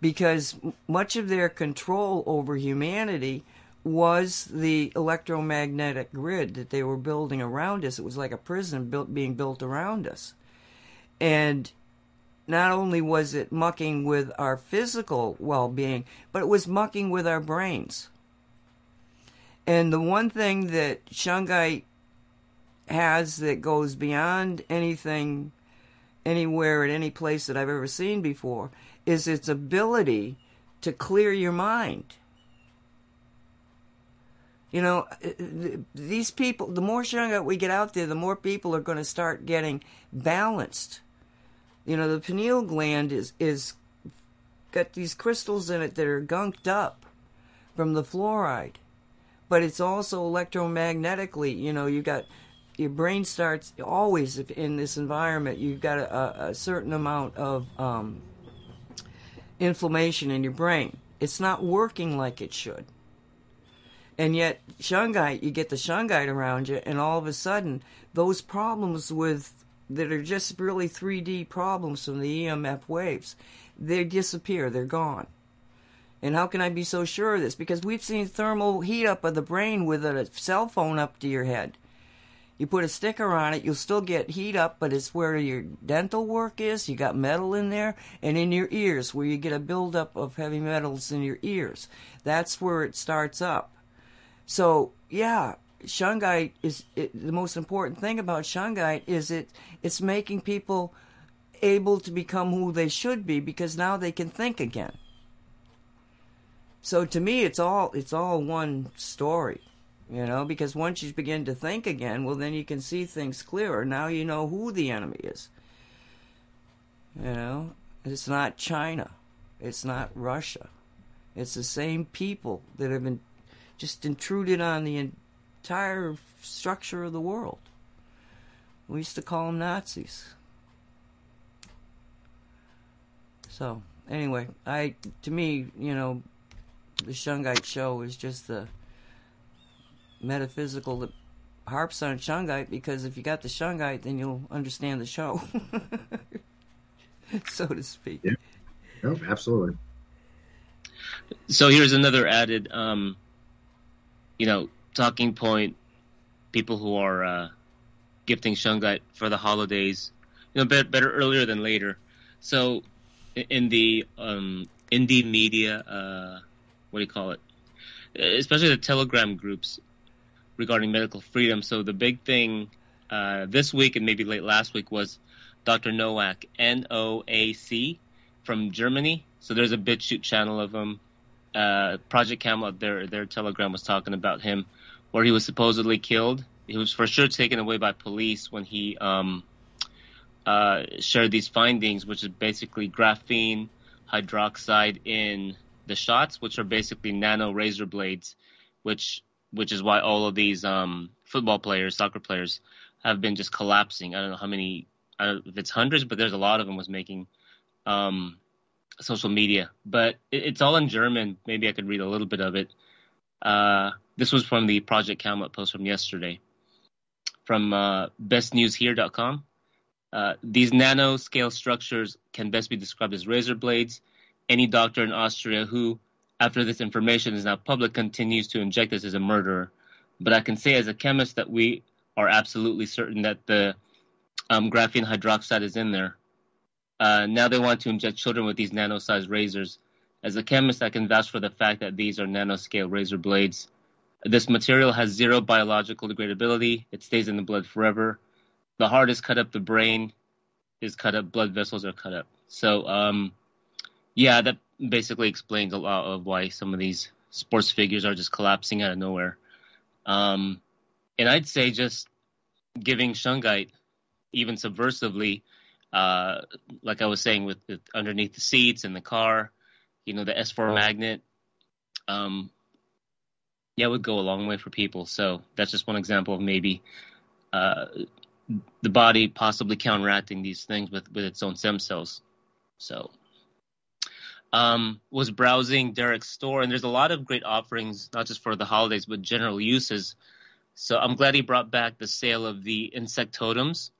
because much of their control over humanity was the electromagnetic grid that they were building around us. It was like a prison built being built around us. And not only was it mucking with our physical well being, but it was mucking with our brains. And the one thing that Shungite has that goes beyond anything anywhere at any place that I've ever seen before is its ability to clear your mind. You know, uh, these people, the more Shungite we get out there, the more people are going to start getting balanced. You know, the pineal gland is, is got these crystals in it that are gunked up from the fluoride. But it's also electromagnetically, you know, you've got your brain starts always in this environment. You've got a, a certain amount of um, inflammation in your brain. It's not working like it should. And yet, shungite, you get the shungite around you, and all of a sudden, those problems with that are just really 3D problems from the EMF waves, they disappear. They're gone. And how can I be so sure of this? Because we've seen thermal heat up of the brain with a cell phone up to your head. You put a sticker on it, you'll still get heat up, but it's where your dental work is. You got metal in there, and in your ears, where you get a buildup of heavy metals in your ears. That's where it starts up. So, yeah, shungite is it, the most important thing about shungite is it it's making people able to become who they should be because now they can think again. So to me, it's all it's all one story. You know, because once you begin to think again, well, then you can see things clearer. Now you know who the enemy is. You know, it's not China, it's not Russia. It's the same people that have been just intruded on the entire structure of the world. We used to call them Nazis. So anyway, I to me, you know, the Shungite show is just the metaphysical that harps on Shungite because if you got the Shungite, then you'll understand the show, so to speak. Yeah. No, absolutely. So here's another added, um, you know, talking point. People who are uh, gifting Shungite for the holidays, you know, better, better earlier than later. So in the um, indie media, uh, what do you call it? Especially the Telegram groups regarding medical freedom. So the big thing uh, this week and maybe late last week was Dr. Noack, N O A C, from Germany. So there's a BitChute channel of him. Uh, Project Camelot, their their Telegram was talking about him, where he was supposedly killed. He was for sure taken away by police when he um, uh, shared these findings, which is basically graphene hydroxide in the shots, which are basically nano razor blades, which which is why all of these um, football players, soccer players, have been just collapsing. I don't know how many, I don't know if it's hundreds, but there's a lot of them was making um, social media. But it, it's all in German. Maybe I could read a little bit of it. Uh, this was from the Project Camelot post from yesterday, from uh, bestnewshere.com. Uh, these nanoscale structures can best be described as razor blades. Any doctor in Austria who, after this information is now public, continues to inject this as a murderer. But I can say as a chemist that we are absolutely certain that the um, graphene hydroxide is in there. Uh, now they want to inject children with these nano-sized razors. As a chemist, I can vouch for the fact that these are nanoscale razor blades. This material has zero biological degradability. It stays in the blood forever the heart is cut up, the brain is cut up, blood vessels are cut up. So, um, yeah, that basically explains a lot of why some of these sports figures are just collapsing out of nowhere. Um, and I'd say just giving Shungite, even subversively, uh, like I was saying, with, with, underneath the seats in the car, you know, the S4 magnet, um, yeah, would go a long way for people. So that's just one example of maybe uh, the body possibly counteracting these things with, with its own stem cells. So, um, was browsing Derek's store, and there's a lot of great offerings, not just for the holidays, but general uses. So I'm glad he brought back the sale of the insect totems.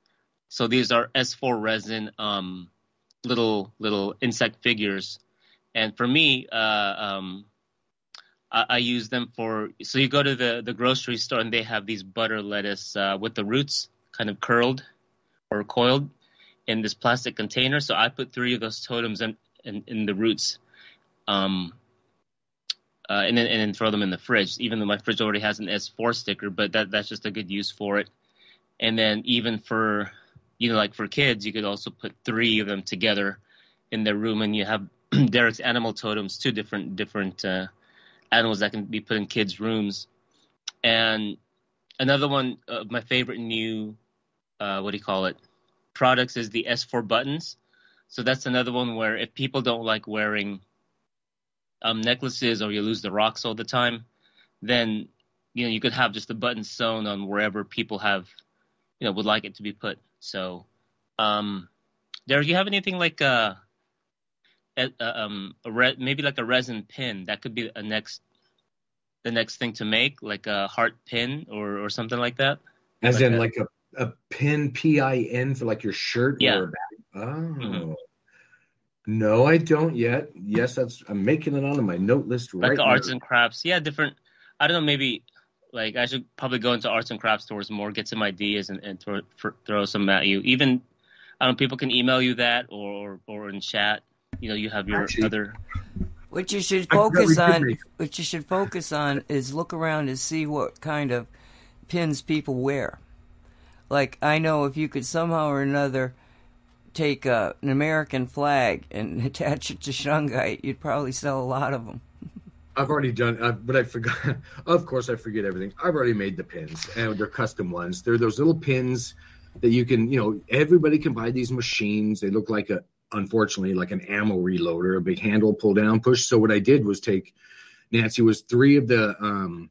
So these are S4 resin um, little little insect figures, and for me, uh, um, I, I, use them for. So you go to the the grocery store and they have these butter lettuce uh, with the roots kind of curled or coiled in this plastic container. So I put three of those totems in, in, in the roots, um, uh, and then and then throw them in the fridge. Even though my fridge already has an S4 sticker, but that that's just a good use for it. And then even for you know like for kids, you could also put three of them together in their room, and you have Derek's animal totems, two different different uh, animals that can be put in kids' rooms. And another one of my favorite new uh, what do you call it products is the S4 buttons. So that's another one where if people don't like wearing um, necklaces or you lose the rocks all the time, then you know you could have just the button sewn on wherever people have you know would like it to be put. So, um, Derek, you have anything like a, a, um a re- maybe like a resin pin that could be a next the next thing to make, like a heart pin or or something like that? As like in a, like a a pin P I N for like your shirt or. yeah. or Oh. Mm-hmm. No, I don't yet. Yes, that's I'm making it onto my note list right like now. arts and crafts. Yeah, different. I don't know. Maybe like I should probably go into arts and crafts stores more, get some ideas, and, and throw, for, throw some at you. Even I don't know. People can email you that or or in chat. You know, you have your Actually, other. What you should focus on, what you should focus on, is look around and see what kind of pins people wear. Like I know if you could somehow or another take uh, an American flag and attach it to shungite, you'd probably sell a lot of them. I've already done, uh, but I forgot. of course, I forget everything. I've already made the pins, and they're custom ones. They're those little pins that you can, you know, everybody can buy these machines. They look like a, unfortunately, like an ammo reloader, a big handle pull down push. So what I did was take, Nancy, was three of the um,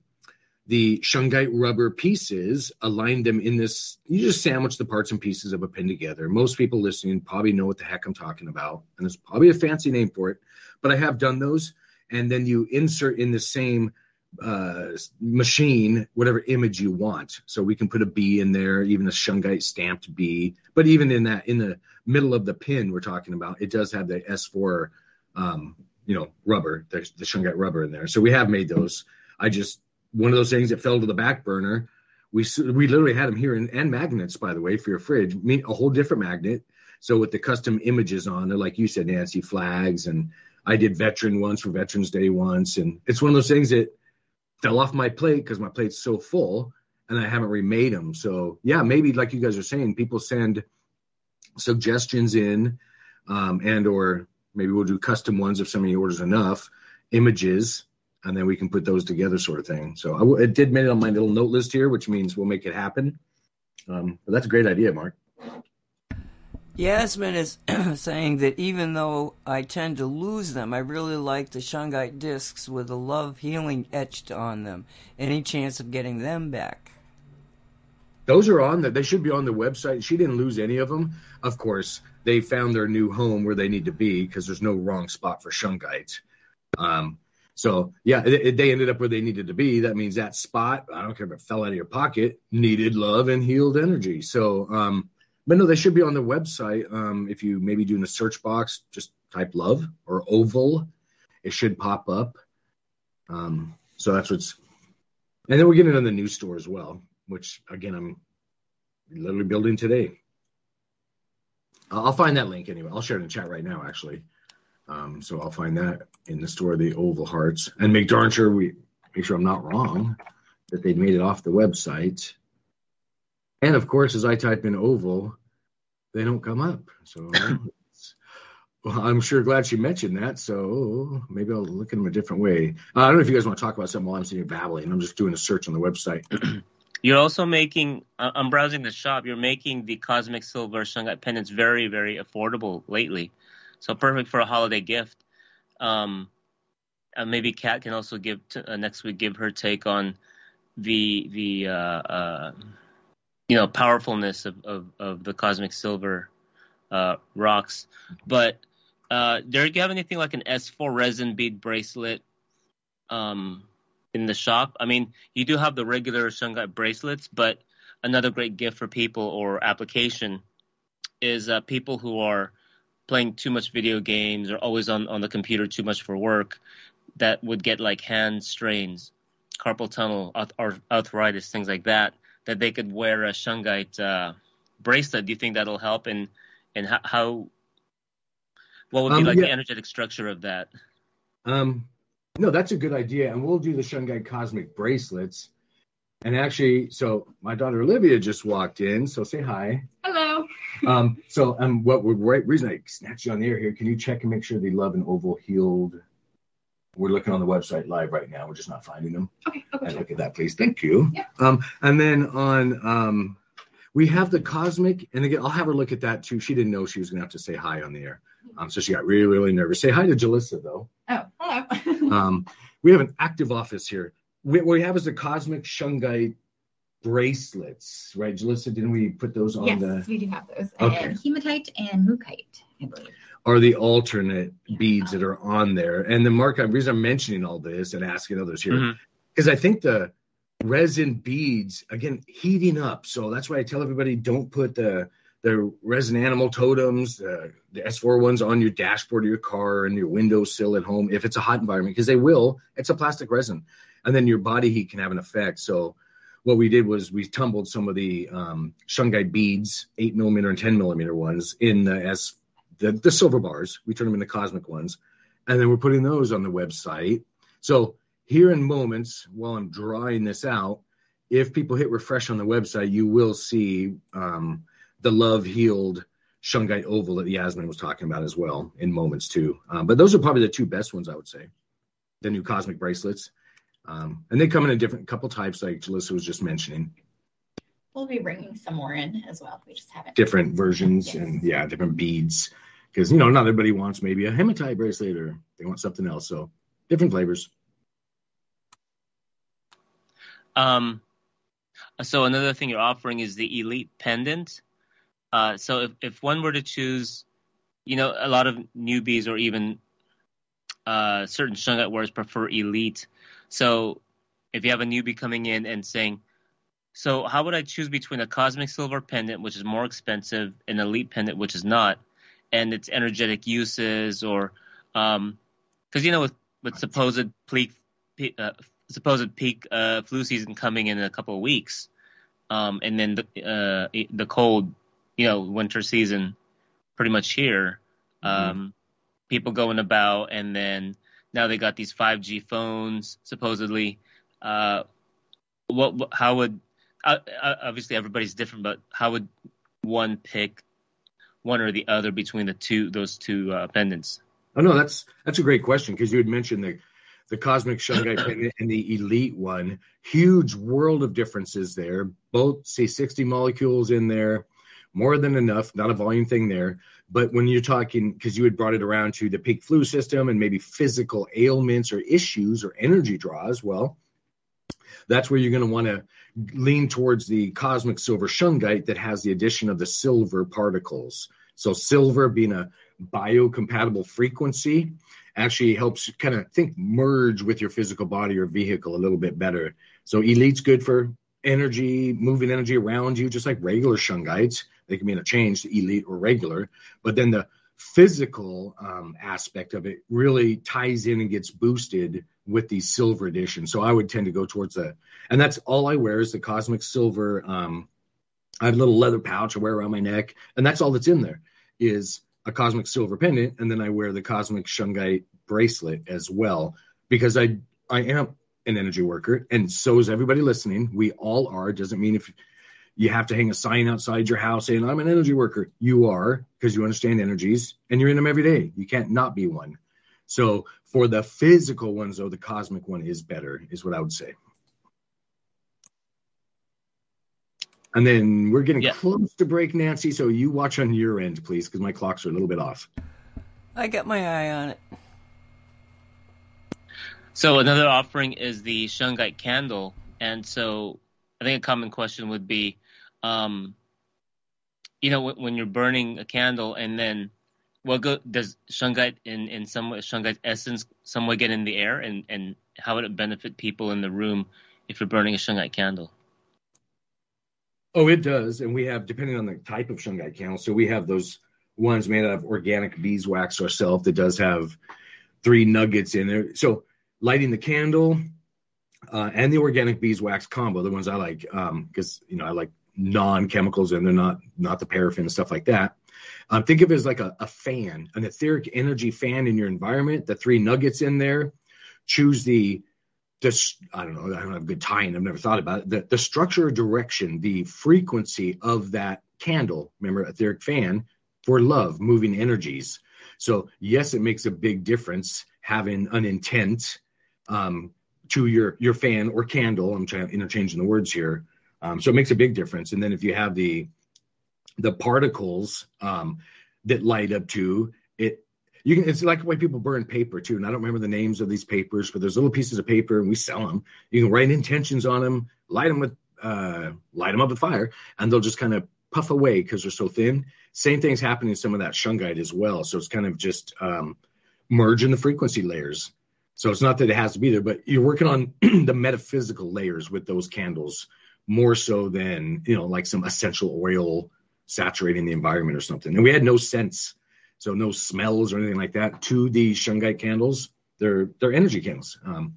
the shungite rubber pieces, aligned them in this. You just sandwich the parts and pieces of a pin together. Most people listening probably know what the heck I'm talking about, and there's probably a fancy name for it, but I have done those. And then you insert in the same uh, machine whatever image you want. So we can put a B in there, even a shungite stamped B. But even in that, in the middle of the pin we're talking about, it does have the S4, um, you know, rubber, the, the shungite rubber in there. So we have made those. I just one of those things that fell to the back burner. We we literally had them here in, and magnets, by the way, for your fridge. Mean a whole different magnet. So with the custom images on there, like you said, Nancy, flags, and I did veteran once for Veterans Day once, and it's one of those things that fell off my plate because my plate's so full, and I haven't remade them. So yeah, maybe like you guys are saying, people send suggestions in, um, and or maybe we'll do custom ones if somebody orders enough images and then we can put those together, sort of thing. So I, it did make it on my little note list here, which means we'll make it happen. Um, but that's a great idea, Mark. Yasmin is saying that even though I tend to lose them, I really like the shungite discs with the love healing etched on them. Any chance of getting them back? Those are on that. They should be on the website. She didn't lose any of them. Of course, they found their new home where they need to be because there's no wrong spot for shungite. Um, so yeah, they ended up where they needed to be. That means that spot, I don't care if it fell out of your pocket, needed love and healed energy. So, um, but no, they should be on the website. Um, if you maybe do in the search box, just type love or oval, it should pop up. Um, so that's what's, and then we're getting in the news store as well, which again, I'm literally building today. I'll find that link anyway. I'll share it in chat right now, actually. Um, so I'll find that in the store, the oval hearts, and make darn sure we make sure I'm not wrong that they made it off the website. And of course, as I type in oval, they don't come up. So well, I'm sure glad she mentioned that. So maybe I'll look at them a different way. Uh, I don't know if you guys want to talk about something while I'm sitting here babbling. I'm just doing a search on the website. You're also making. Uh, I'm browsing the shop. You're making the cosmic silver shungite pendants very, very affordable lately. So perfect for a holiday gift. Um, and maybe Kat can also give uh, next week give her take on the the uh, uh, you know powerfulness of, of, of the cosmic silver uh, rocks. But uh, Derek, do you have anything like an S4 resin bead bracelet um, in the shop? I mean, you do have the regular shungite bracelets, but another great gift for people or application is uh, people who are playing too much video games or always on, on the computer too much for work that would get like hand strains, carpal tunnel, or arthritis, things like that, that they could wear a shungite uh, bracelet. Do you think that'll help? And and how, how what would be um, like yeah. the energetic structure of that? Um, no, that's a good idea, and we'll do the shungite cosmic bracelets. And actually, so my daughter Olivia just walked in, so say hi. Hello. Um, so um, what would right reason I snatched you on the air here? Can you check and make sure the love and oval healed? We're looking on the website live right now. We're just not finding them. Okay. okay. And look at that, please. Thank you. Yeah. Um, and then on um, we have the cosmic, and again, I'll have her look at that too. She didn't know she was going to have to say hi on the air, um, so she got really, really nervous. Say hi to Jalissa though. Oh, hello. um, we have an active office here. What we have is the cosmic shungite bracelets, right? Jalissa, didn't we put those on yes, the? Yes, we do have those. Okay. And hematite and mookaite, I believe. Are the alternate beads that are on there. And the Mark, the reason I'm mentioning all this and asking others here, because mm-hmm. I think the resin beads, again, heating up. So that's why I tell everybody don't put the the resin animal totems, uh, the S4 ones on your dashboard of your car and your windowsill at home if it's a hot environment, because they will. It's a plastic resin. And then your body heat can have an effect. So what we did was we tumbled some of the um, shungite beads, eight millimeter and ten millimeter ones, in the, as the, the silver bars. We turned them into cosmic ones, and then we're putting those on the website. So here in moments, while I'm drawing this out, if people hit refresh on the website, you will see um, the love healed shungite oval that Yasmin was talking about as well in moments too. Um, but those are probably the two best ones I would say. The new cosmic bracelets. Um, and they come in a different couple types, like Jalissa was just mentioning. We'll be bringing some more in as well. We just haven't. Different versions yes. and yeah, different beads. Because, you know, not everybody wants maybe a hematite bracelet or they want something else. So different flavors. Um, so another thing you're offering is the elite pendant. Uh, so if, if one were to choose, you know, a lot of newbies or even uh, certain shungite words prefer elite. So if you have a newbie coming in and saying, so how would I choose between a cosmic silver pendant, which is more expensive, and elite pendant, which is not, and its energetic uses, or because um, you know with with supposed peak, uh, supposed peak uh, flu season coming in, in a couple of weeks, um, and then the uh, the cold, you know, winter season, pretty much here. Mm-hmm. Um, people going about, and then now they got these 5G phones supposedly. Uh, what? How would? Uh, uh, obviously, everybody's different, but how would one pick one or the other between the two those two uh, pendants? Oh no, that's that's a great question because you had mentioned the the cosmic shungite pendant and the elite one. Huge world of differences there. Both C60 molecules in there, more than enough. Not a volume thing there. But when you're talking, because you had brought it around to the peak flu system and maybe physical ailments or issues or energy draws, well, that's where you're going to want to lean towards the cosmic silver shungite that has the addition of the silver particles. So silver being a biocompatible frequency actually helps kind of think merge with your physical body or vehicle a little bit better. So elite's good for energy, moving energy around you, just like regular shungites. They can be interchanged, elite or regular. But then the physical um, aspect of it really ties in and gets boosted with the silver edition. So I would tend to go towards that. And that's all I wear is the cosmic silver. Um, I have a little leather pouch I wear around my neck, and that's all that's in there is a cosmic silver pendant, and then I wear the cosmic shungite bracelet as well because I I am an energy worker, and so is everybody listening. We all are. Doesn't mean if you have to hang a sign outside your house saying I'm an energy worker. You are because you understand energies and you're in them every day. You can't not be one. So for the physical ones, though, the cosmic one is better, is what I would say. And then we're getting yeah. close to break, Nancy. So you watch on your end, please, because my clocks are a little bit off. I got my eye on it. So another offering is the shungite candle, and so I think a common question would be, um, you know, when, when, you're burning a candle, and then what go, does shungite in in some way, shungite essence some way get in the air, and and how would it benefit people in the room if you're burning a shungite candle? Oh, it does. And we have, depending on the type of shungite candle, so we have those ones made out of organic beeswax ourselves that does have three nuggets in there. So lighting the candle uh, and the organic beeswax combo, the ones I like, because um, you know I like non-chemicals and they're not not the paraffin and stuff like that. Um, think of it as like a, a fan, an etheric energy fan in your environment. The three nuggets in there. Choose the this I don't know, I don't have a good tying, I've never thought about it. The, the structure direction, the frequency of that candle, remember etheric fan, for love, moving energies. So yes, it makes a big difference having an intent um, to your your fan or candle. I'm trying interchanging the words here. Um, so it makes a big difference. And then if you have the the particles um, that light up too, it you can it's like the way people burn paper too. And i don't remember the names of these papers but there's little pieces of paper and we sell them you can write intentions on them light them with uh, light them up with fire and they'll just kind of puff away because they're so thin. Same thing's happening in some of that shungite as well. So it's kind of just um, merging the frequency layers. So it's not that it has to be there but you're working on the metaphysical layers with those candles more so than you know like some essential oil saturating the environment or something and we had no sense so no smells or anything like that to the shungite candles. They're they're energy candles. Um,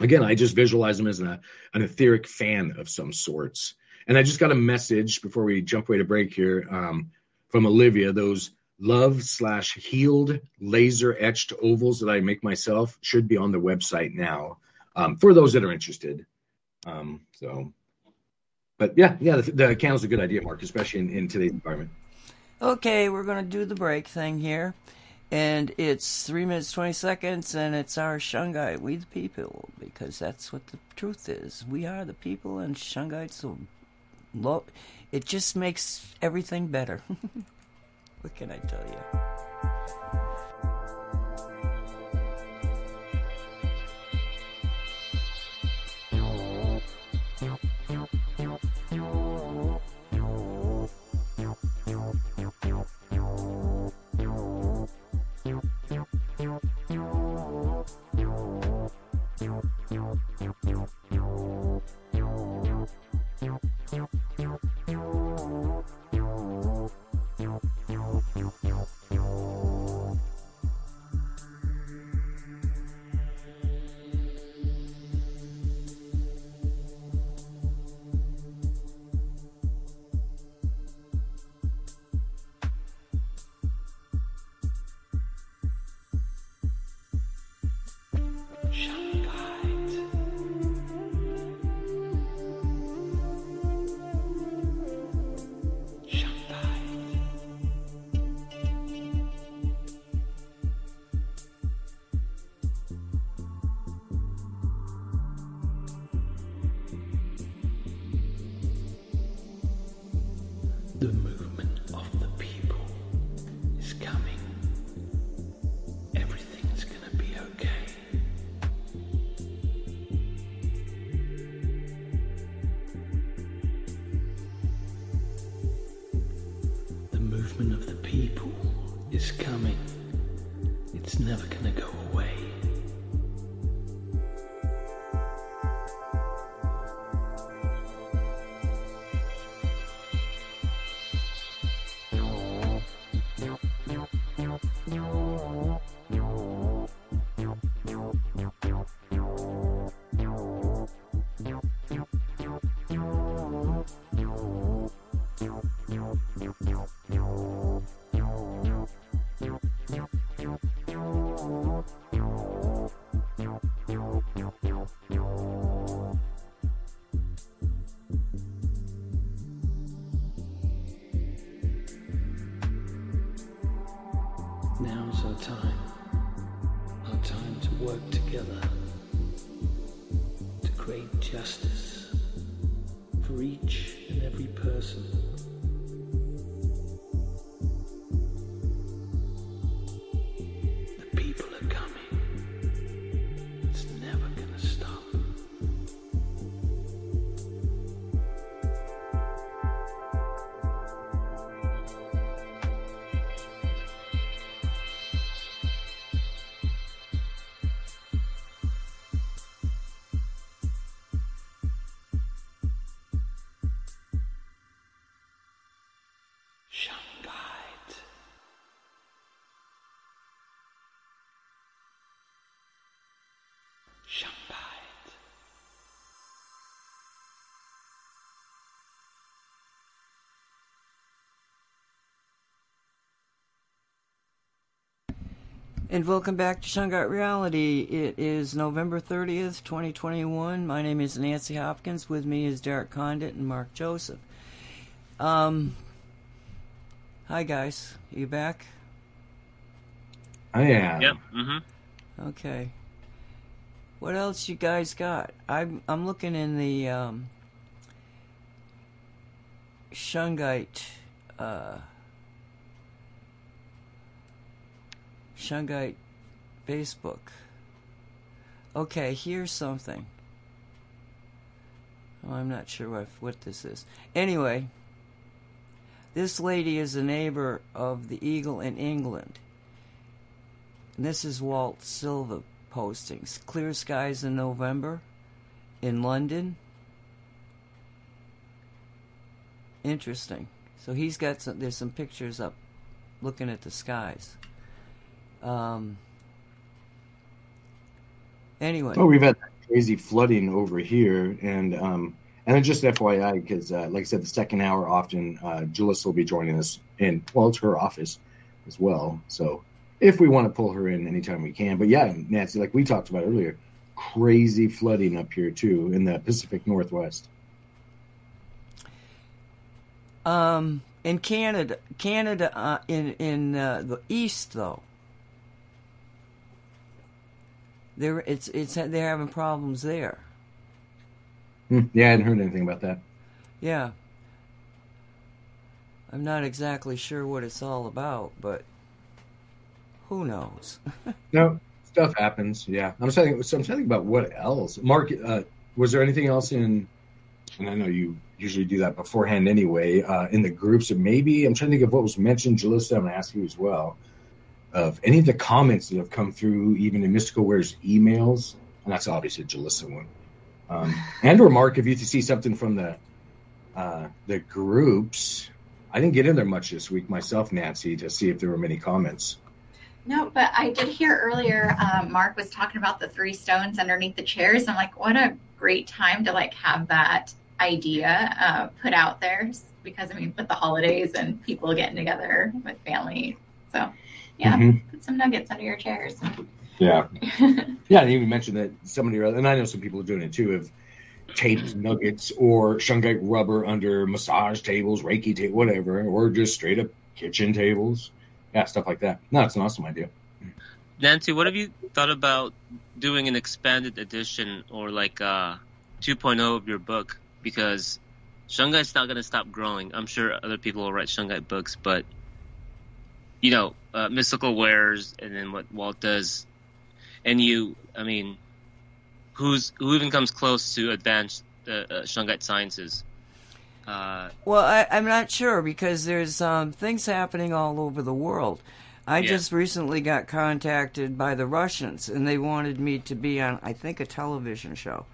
again, I just visualize them as an, an etheric fan of some sorts. And I just got a message before we jump away to break here um, from Olivia. Those love slash healed laser etched ovals that I make myself should be on the website now um, for those that are interested. Um, so, but yeah, yeah, the, the candle's a good idea, Mark, especially in, in today's environment. Okay, we're going to do the break thing here. And it's 3 minutes 20 seconds, and it's our Shungite, we the people, because that's what the truth is. We are the people, and Shungite's so low. It just makes everything better. what can I tell you? And welcome back to Shungite Reality. It is November 30th, 2021. My name is Nancy Hopkins. With me is Derek Condit and Mark Joseph. Um, hi, guys. You back? I am. Yep. Mm-hmm. Okay. What else you guys got? I'm I'm looking in the um, Shungite uh, Shungite Facebook. Okay, here's something. I'm not sure what what this is. Anyway, this lady is a neighbor of the Eagle in England. And this is Walt Silva postings. Clear skies in November in London. Interesting. So he's got some. There's some pictures up, looking at the skies. Um. Anyway. Oh, we've had crazy flooding over here, and um, and then just FYI, because uh, like I said, the second hour often uh, Julis will be joining us in. Well, it's her office as well, so if we want to pull her in anytime we can. But yeah, Nancy, like we talked about earlier, crazy flooding up here too in the Pacific Northwest. Um, in Canada, Canada, uh, in in uh, the east though, there it's it's they're having problems there. Hmm, yeah, I hadn't heard anything about that. Yeah, I'm not exactly sure what it's all about, but who knows? No, stuff happens. Yeah, I'm thinking. So I'm thinking about what else. Mark, uh, was there anything else in? And I know you usually do that beforehand anyway. Uh, in the groups, and maybe I'm trying to think of what was mentioned. Jalissa, I'm going to ask you as well. Of any of the comments that have come through, even in Mystical Ware's emails, and that's obviously a Jalissa one. Um, and or Mark, if you see something from the uh, the groups, I didn't get in there much this week myself, Nancy, to see if there were many comments. No, but I did hear earlier um, Mark was talking about the three stones underneath the chairs. I'm like, what a great time to like have that idea uh, put out there because I mean, with the holidays and people getting together with family. So, yeah, Mhm. put some nuggets under your chairs. Yeah. Yeah, and you mentioned that somebody, and I know some people are doing it too, have taped nuggets or shungite rubber under massage tables, Reiki table, whatever, or just straight up kitchen tables. Yeah, stuff like that. No, it's an awesome idea. Nancy, what have you thought about doing an expanded edition or like uh 2.0 of your book? Because Shungite's not going to stop growing. I'm sure other people will write Shungite books, but you know, uh, mystical wares, and then what Walt does, and you, I mean, who's who even comes close to advanced uh, uh, Shungite sciences? Uh, well, I, am not sure because there's um, things happening all over the world. I yeah. just recently got contacted by the Russians, and they wanted me to be on, I think, a television show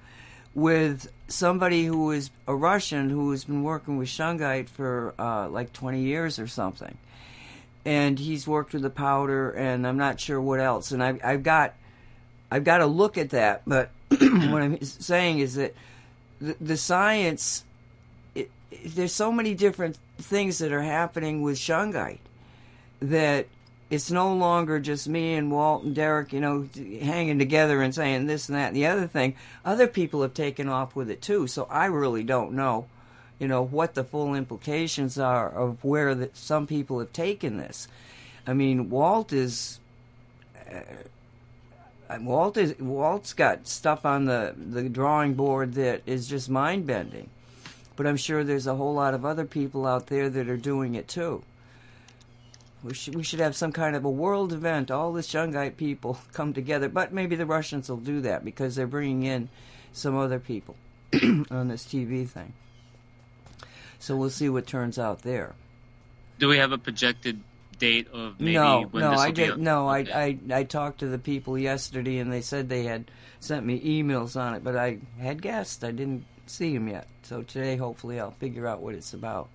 with somebody who is a Russian who has been working with Shungite for uh, like 20 years or something. And he's worked with the powder, and I'm not sure what else. And I've, I've got, I've got to look at that. But what I'm saying is that the, the science, it, there's so many different things that are happening with Shungite that it's no longer just me and Walt and Derek, you know, hanging together and saying this and that and the other thing. Other people have taken off with it too, so I really don't know, you know, what the full implications are of where the, some people have taken this. I mean, Walt is. Uh, Walt is Walt's got stuff on the, the drawing board that is just mind bending, but I'm sure there's a whole lot of other people out there that are doing it too. We should, we should have some kind of a world event. All the Shungite people come together. But maybe the Russians will do that because they're bringing in some other people on this TV thing. So we'll see what turns out there. Do we have a projected date of maybe no, when no, I did no, okay. I, I I talked to the people yesterday and they said they had sent me emails on it, but I had guessed I didn't see them yet. So today, hopefully, I'll figure out what it's about.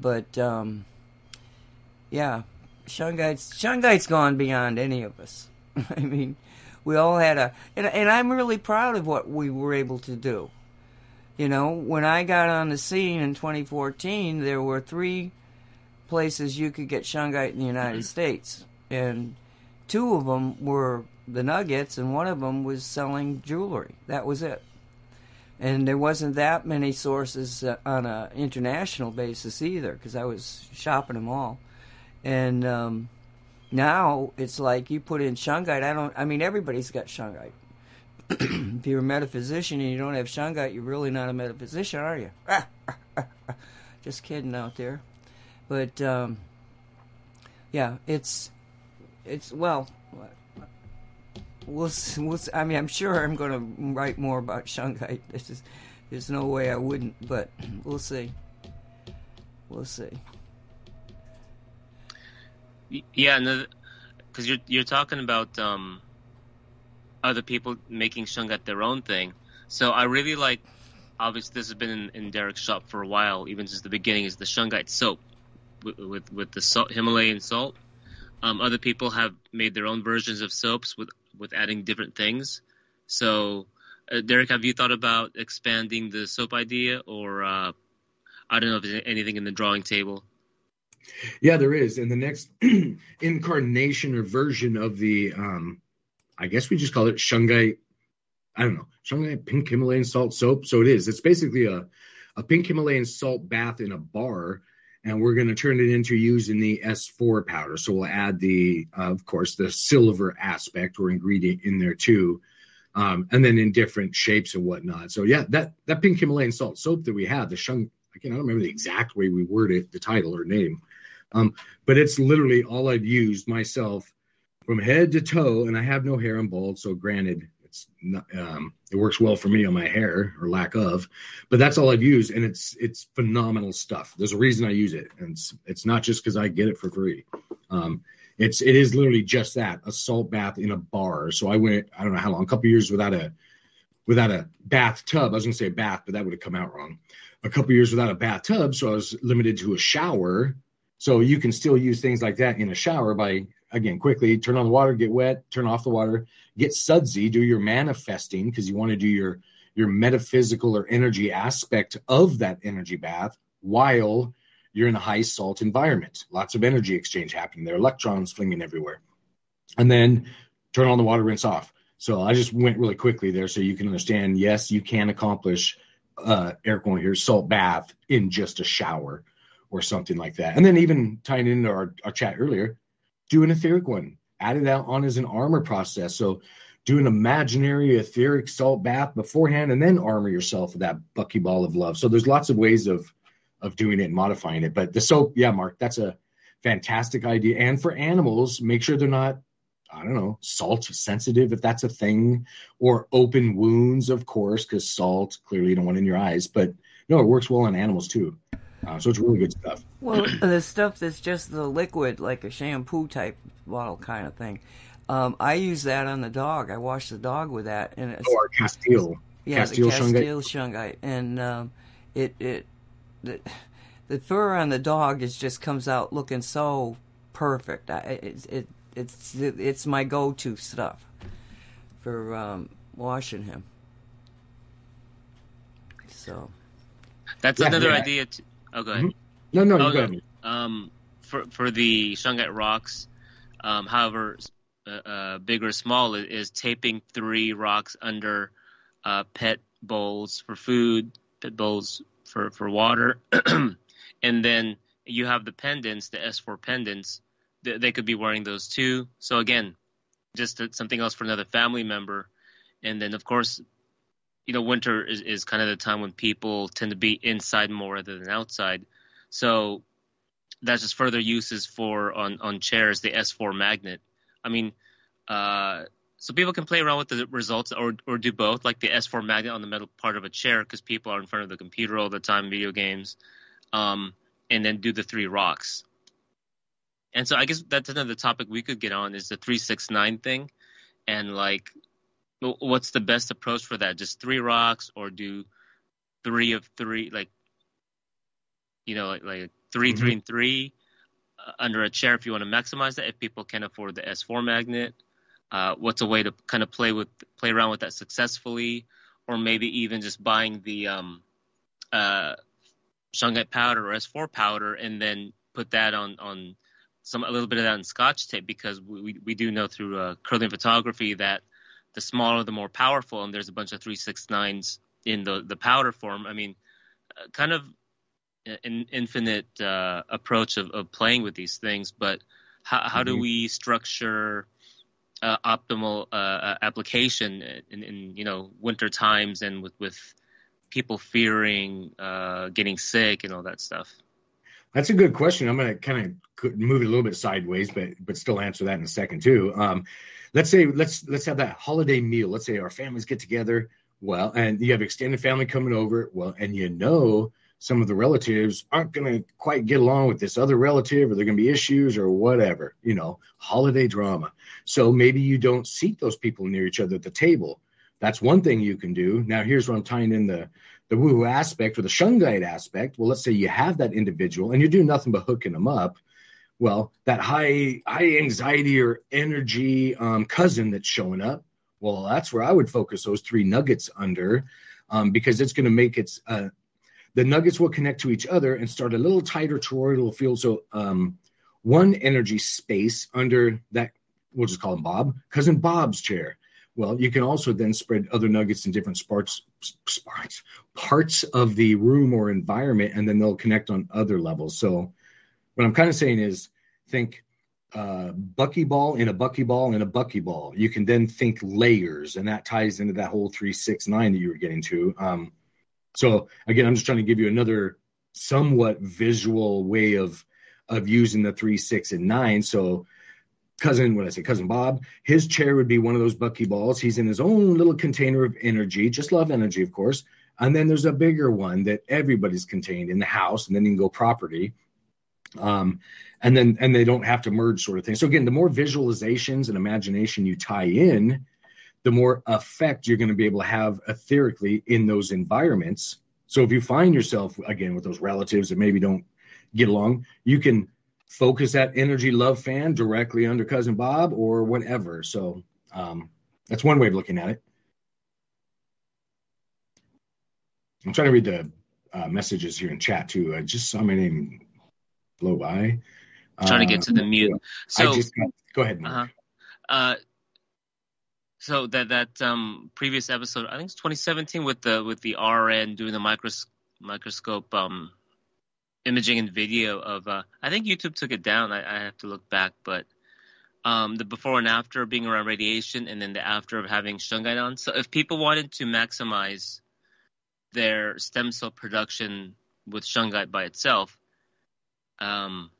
But um, yeah, Shungite's Shungite's gone beyond any of us. I mean, we all had a, and, and I'm really proud of what we were able to do. You know, when I got on the scene in 2014, there were three places you could get Shungite in the United mm-hmm. States, and two of them were the Nuggets, and one of them was selling jewelry. That was it. And there wasn't that many sources uh, on an international basis either, because I was shopping them all. And um, now it's like you put in shungite. I don't. I mean, everybody's got shungite. if you're a metaphysician and you don't have shungite, you're really not a metaphysician, are you? Just kidding out there. But um, yeah, it's it's well. We'll, we'll, I mean, I'm sure I'm going to write more about shungite. This is, there's no way I wouldn't, but we'll see. We'll see. Yeah, because you're you're talking about um, other people making shungite their own thing. So I really like. Obviously, this has been in, in Derek's shop for a while, even since the beginning. Is the shungite soap with with, with the salt, Himalayan salt. Um, other people have made their own versions of soaps with with adding different things. So, uh, Derek, have you thought about expanding the soap idea, or uh, I don't know if there's anything in the drawing table? Yeah, there is. And the next incarnation or version of the, um, I guess we just call it Shungite. I don't know, Shungite pink Himalayan salt soap. So it is. It's basically a, a pink Himalayan salt bath in a bar. And we're going to turn it into using the S4 powder. So we'll add the, uh, of course, the silver aspect or ingredient in there too. Um, and then in different shapes and whatnot. So yeah, that, that pink Himalayan salt soap that we have, the Shung, again, I don't remember the exact way we worded the title or name, um, but it's literally all I've used myself from head to toe, and I have no hair. I'm bald, so granted, it's not, um, it works well for me on my hair or lack of, but that's all I've used, and it's it's phenomenal stuff. There's a reason I use it, and it's it's not just because I get it for free. Um, it's it is literally just that a salt bath in a bar. So I went I don't know how long, a couple years without a without a bathtub. I was gonna say bath, but that would have come out wrong. A couple years without a bathtub, so I was limited to a shower so you can still use things like that in a shower by again quickly turn on the water, get wet, turn off the water, get sudsy, do your manifesting because you want to do your your metaphysical or energy aspect of that energy bath while you're in a high salt environment. Lots of energy exchange happening there, electrons flinging everywhere. And then turn on the water, rinse off. So I just went really quickly there so you can understand yes, you can accomplish uh, Eric going here salt bath in just a shower or something like that. And then even tying into our, our chat earlier, do an etheric one, add it out on as an armor process. So do an imaginary etheric salt bath beforehand and then armor yourself with that buckyball of love. So there's lots of ways of of doing it and modifying it. But the soap, yeah, Mark, that's a fantastic idea. And for animals, make sure they're not, I don't know, salt sensitive if that's a thing, or open wounds, of course, because salt clearly you don't want in your eyes. But no, it works well on animals too. Uh, so it's really good stuff. Well, the stuff that's just the liquid, like a shampoo type bottle kind of thing. Um, I use that on the dog. I wash the dog with that, and it's oh, our Castile, yeah, Castile, the Castile shungite, shungite. and um, it it the, the fur on the dog is just comes out looking so perfect. I, it, it it's it's my go-to stuff for um, washing him. So that's yeah, another yeah. idea. To, oh, go ahead. Mm-hmm. No, no, oh, go ahead. Um, for for the shungite rocks, um, however uh, uh, big or small, is taping three rocks under uh, pet bowls for food, pet bowls for for water, and then you have the pendants, the S4 pendants. They, they could be wearing those too. So again, just something else for another family member. And then of course, you know, winter is, is kind of the time when people tend to be inside more rather than outside. So that's just further uses for on on chairs the S4 magnet. I mean, uh, so people can play around with the results or or do both, like the S4 magnet on the metal part of a chair, because people are in front of the computer all the time, video games, um, and then do the three rocks. And so I guess that's another topic we could get on is the three six nine thing, and like, what's the best approach for that? Just three rocks, or do three of three, like, you know, like, like 3 mm-hmm. three and three uh, under a chair if you want to maximize that. If people can afford the S4 magnet uh, what's a way to kind of play with play around with that successfully, or maybe even just buying the um, uh, shungite powder or S4 powder and then put that on on some a little bit of that in Scotch tape because we we do know through uh, Kirlian photography that the smaller the more powerful, and there's a bunch of three six nines in the the powder form. I mean, uh, kind of an infinite uh, approach of, of playing with these things, but how, how do mm-hmm. we structure uh, optimal uh, uh, application in, in, you know winter times and with with people fearing uh, getting sick and all that stuff? That's a good question. I'm going to kind of move it a little bit sideways, but but still answer that in a second too. Um, let's say let's let's have that holiday meal. Let's say our families get together. Well, and you have extended family coming over. Well, and you know some of the relatives aren't going to quite get along with this other relative or there going to be issues or whatever, you know, holiday drama. So maybe you don't seat those people near each other at the table. That's one thing you can do. Now, here's where I'm tying in the, the woo aspect or the shungite aspect. Well, let's say you have that individual and you're doing nothing but hooking them up. Well, that high high anxiety or energy um, cousin that's showing up, well, that's where I would focus those three nuggets under um, because it's going to make its uh, the nuggets will connect to each other and start a little tighter toroidal field. So um, one energy space under that, we'll just call him Bob, cousin Bob's chair. Well, you can also then spread other nuggets in different sparks, sparks, parts of the room or environment, and then they'll connect on other levels. So, what I'm kind of saying is, think uh, buckyball in a buckyball in a buckyball. You can then think layers, and that ties into that whole three, six, nine that you were getting to. Um, so again, I'm just trying to give you another somewhat visual way of of using the three, six, and nine. So cousin, what I say, cousin Bob, his chair would be one of those bucky balls. He's in his own little container of energy, just love energy, of course. And then there's a bigger one that everybody's contained in the house, and then you can go property. Um, and then and they don't have to merge sort of thing. So again, the more visualizations and imagination you tie in, the more effect you're going to be able to have etherically in those environments. So if you find yourself again with those relatives that maybe don't get along, you can focus that energy love fan directly under cousin Bob or whatever. So um, that's one way of looking at it. I'm trying to read the uh, messages here in chat too. I just saw my name blow by. trying to get to the uh, mute. So got, go ahead. Uh-huh. Uh, so that that um, previous episode, I think it's 2017, with the with the RN doing the micros- microscope um, imaging and video of. Uh, I think YouTube took it down. I, I have to look back, but um, the before and after being around radiation, and then the after of having shungite on. So if people wanted to maximize their stem cell production with shungite by itself, um,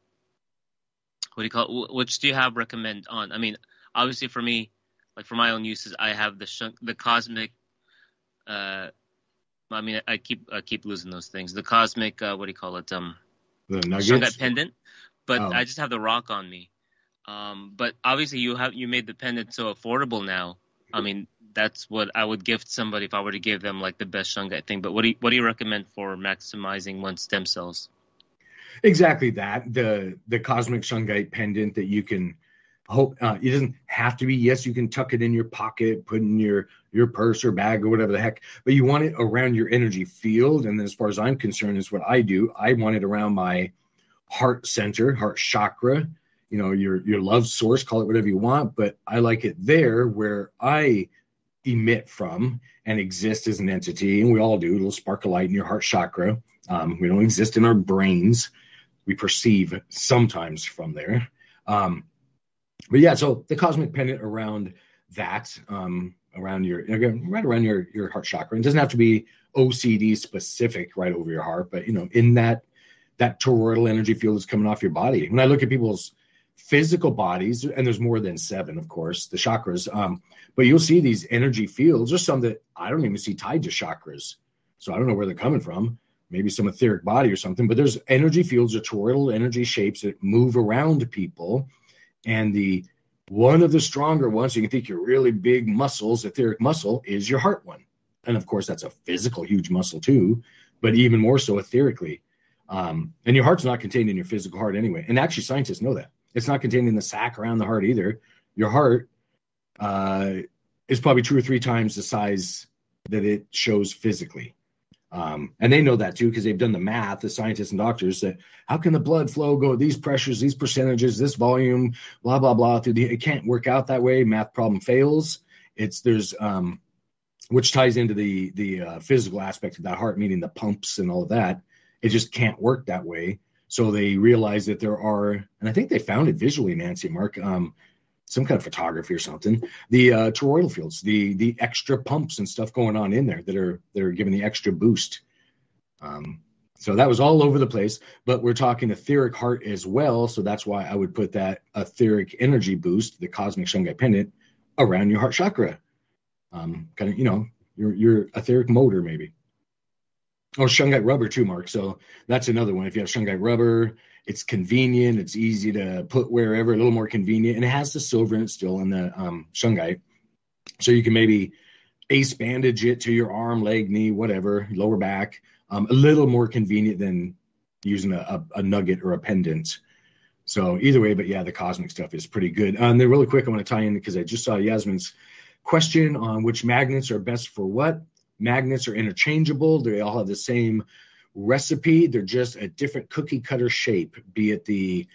what do you call it? Which do you have recommend on? I mean, obviously for me, like for my own uses, I have the shung, the cosmic. Uh, I mean, I keep I keep losing those things. The cosmic, uh, what do you call it? Um, The nuggets. pendant, but Oh. I just have the rock on me. Um, but obviously, you have you made the pendant so affordable now. I mean, that's what I would gift somebody if I were to give them like the best shungite thing. But what do you, what do you recommend for maximizing one's stem cells? Exactly that. The the cosmic shungite pendant that you can hope uh, it doesn't have to be. Yes, you can tuck it in your pocket, put in your your purse or bag or whatever the heck, but you want it around your energy field. And as far as I'm concerned, is what I do. I want it around my heart center, heart chakra. You know, your your love source, call it whatever you want, but I like it there where I emit from and exist as an entity, and we all do. It'll spark a light in your heart chakra. Um, we don't exist in our brains. We perceive sometimes from there. Um, but yeah, so the cosmic pendant around that, um, around your, again, right around your, your heart chakra. It doesn't have to be OCD specific right over your heart, but you know, in that, that toroidal energy field that's coming off your body. When I look at people's physical bodies, and there's more than seven, of course, the chakras, um, but you'll see these energy fields. There's some that I don't even see tied to chakras. So I don't know where they're coming from. Maybe some etheric body or something, but there's energy fields or toroidal energy shapes that move around people. And the one of the stronger ones, you can think your really big muscles, etheric muscle, is your heart one. And of course, that's a physical, huge muscle too, but even more so etherically. Um, and your heart's not contained in your physical heart anyway. And actually, scientists know that. It's not contained in the sac around the heart either. Your heart uh, is probably two or three times the size that it shows physically. Um, and they know that too because they've done the math, the scientists and doctors, that how can the blood flow go these pressures, these percentages, this volume, blah blah blah. Through the, it can't work out that way. Math problem fails. It's there's um, which ties into the the uh, physical aspect of that heart, meaning the pumps and all of that. It just can't work that way. So they realize that there are, and I think they found it visually, Nancy Mark, um, some kind of photography or something. The uh, toroidal fields, the the extra pumps and stuff going on in there that are that are giving the extra boost. Um, so that was all over the place, but we're talking etheric heart as well. So that's why I would put that etheric energy boost, the cosmic shungite pendant, around your heart chakra. Um, kind of, you know, your your etheric motor maybe. Or shungite rubber too, Mark. So that's another one. If you have shungite rubber, it's convenient. It's easy to put wherever, a little more convenient, and it has the silver in it still in the um, shungite. So you can maybe ace bandage it to your arm, leg, knee, whatever, lower back. Um, a little more convenient than using a, a, a nugget or a pendant. So either way, but yeah, the cosmic stuff is pretty good. Um, then really quick, I want to tie in because I just saw Yasmin's question on which magnets are best for what. Magnets are interchangeable. They all have the same recipe. They're just a different cookie cutter shape, be it the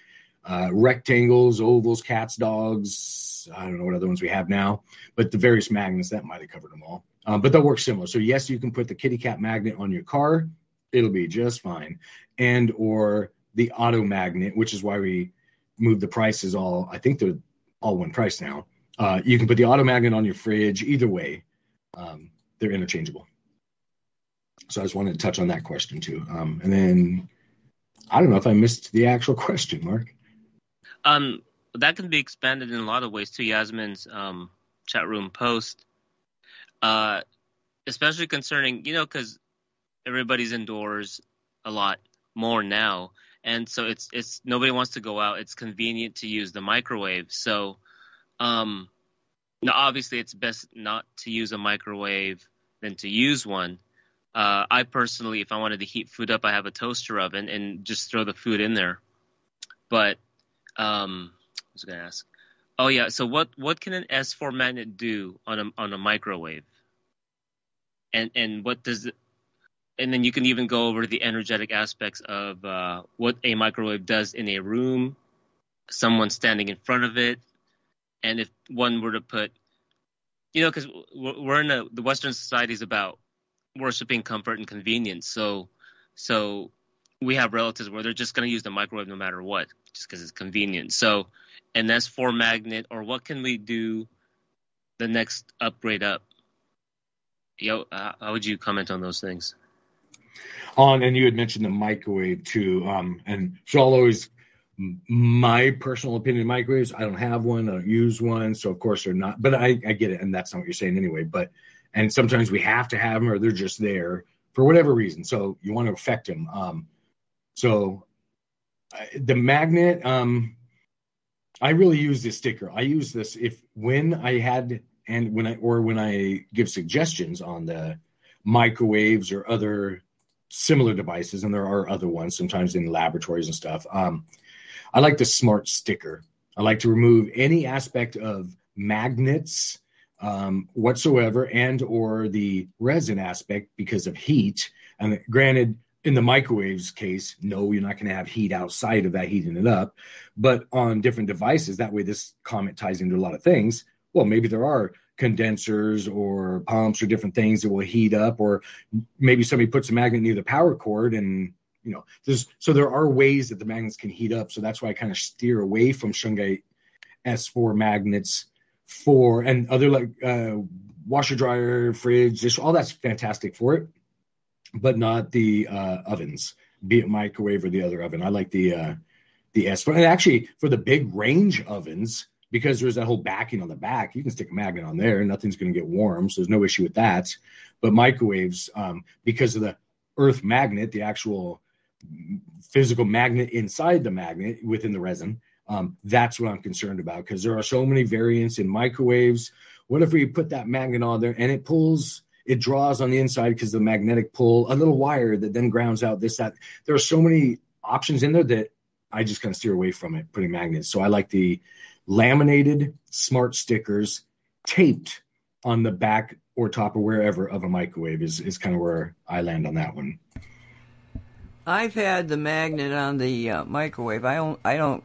uh, rectangles, ovals, cats, dogs. I don't know what other ones we have now, but the various magnets that might have covered them all. Um, but they'll work similar. So yes, you can put the kitty cat magnet on your car; it'll be just fine. And or the auto magnet, which is why we moved the prices all. I think they're all one price now. Uh, you can put the auto magnet on your fridge. Either way, um, they're interchangeable. So I just wanted to touch on that question too. Um, and then I don't know if I missed the actual question, Mark. Um, that can be expanded in a lot of ways to Yasmin's um, chat room post, uh, especially concerning you know because everybody's indoors a lot more now, and so it's it's nobody wants to go out. It's convenient to use the microwave. So, um, now obviously it's best not to use a microwave than to use one. Uh, I personally, if I wanted to heat food up, I have a toaster oven and just throw the food in there. But um, I was going to ask. Oh yeah, so what what can an S4 magnet do on a on a microwave? And and what does it, and then you can even go over the energetic aspects of uh, what a microwave does in a room, someone standing in front of it, and if one were to put, you know, because we're in a the Western society is about worshiping comfort and convenience. So, so we have relatives where they're just going to use the microwave no matter what just because it's convenient. So, an S4 magnet, or what can we do the next upgrade up? Yo, uh, how would you comment on those things? On and you had mentioned the microwave too, um, and so I'll always my personal opinion microwaves. I don't have one, I don't use one, so of course they're not. But I, I get it, and that's not what you're saying anyway. But and sometimes we have to have them, or they're just there for whatever reason. So you want to affect them. Um, so the magnet, um, I really use this sticker. I use this if when I had and when I or when I give suggestions on the microwaves or other similar devices, and there are other ones sometimes in laboratories and stuff. Um, I like the smart sticker. I like to remove any aspect of magnets um, whatsoever and or the resin aspect because of heat. And granted, in the microwaves case, no, you're not going to have heat outside of that heating it up. But on different devices, that way this comment ties into a lot of things. Well, maybe there are condensers or pumps or different things that will heat up, or maybe somebody puts a magnet near the power cord and you know, there's so there are ways that the magnets can heat up. So that's why I kind of steer away from Shungite S4 magnets for and other like uh, washer dryer, fridge, dish, all that's fantastic for it, but not the uh, ovens, be it microwave or the other oven. I like the uh, the S4. And actually, for the big range ovens, because there's that whole backing on the back, you can stick a magnet on there, and nothing's going to get warm, so there's no issue with that. But microwaves, um, because of the earth magnet, the actual physical magnet inside the magnet within the resin, um, that's what I'm concerned about because there are so many variants in microwaves. What if we put that magnet on there and it pulls, it draws on the inside because the magnetic pull, a little wire that then grounds out this, that. There are so many options in there that I just kind of steer away from it, putting magnets. So I like the laminated smart stickers taped on the back or top or wherever of a microwave is, is kind of where I land on that one. I've had the magnet on the uh, microwave. I don't. I don't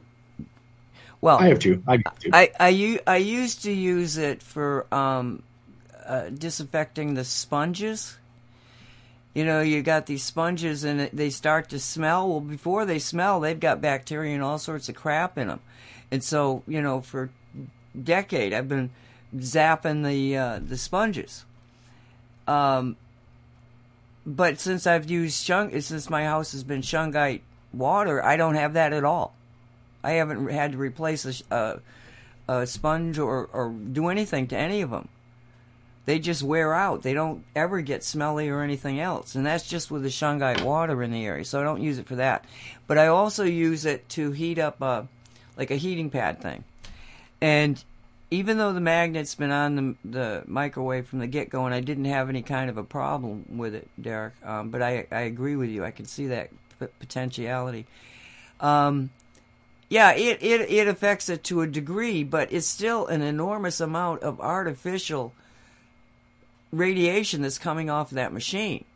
well, I have two. I have two. I, I, I used to use it for um, uh, disinfecting the sponges. You know, you got these sponges and they start to smell. Well, before they smell, they've got bacteria and all sorts of crap in them. And so, you know, for a decade, I've been zapping the uh, the sponges. Um, but since I've used shung, since my house has been shungite water, I don't have that at all. I haven't had to replace a, a, a sponge or, or do anything to any of them. They just wear out. They don't ever get smelly or anything else. And that's just with the shungite water in the area. So I don't use it for that. But I also use it to heat up a, like a heating pad thing. And even though the magnet's been on the, the microwave from the get go, and I didn't have any kind of a problem with it, Derek, um, but I, I agree with you. I can see that potentiality. Um, yeah, it, it, it affects it to a degree, but it's still an enormous amount of artificial radiation that's coming off of that machine.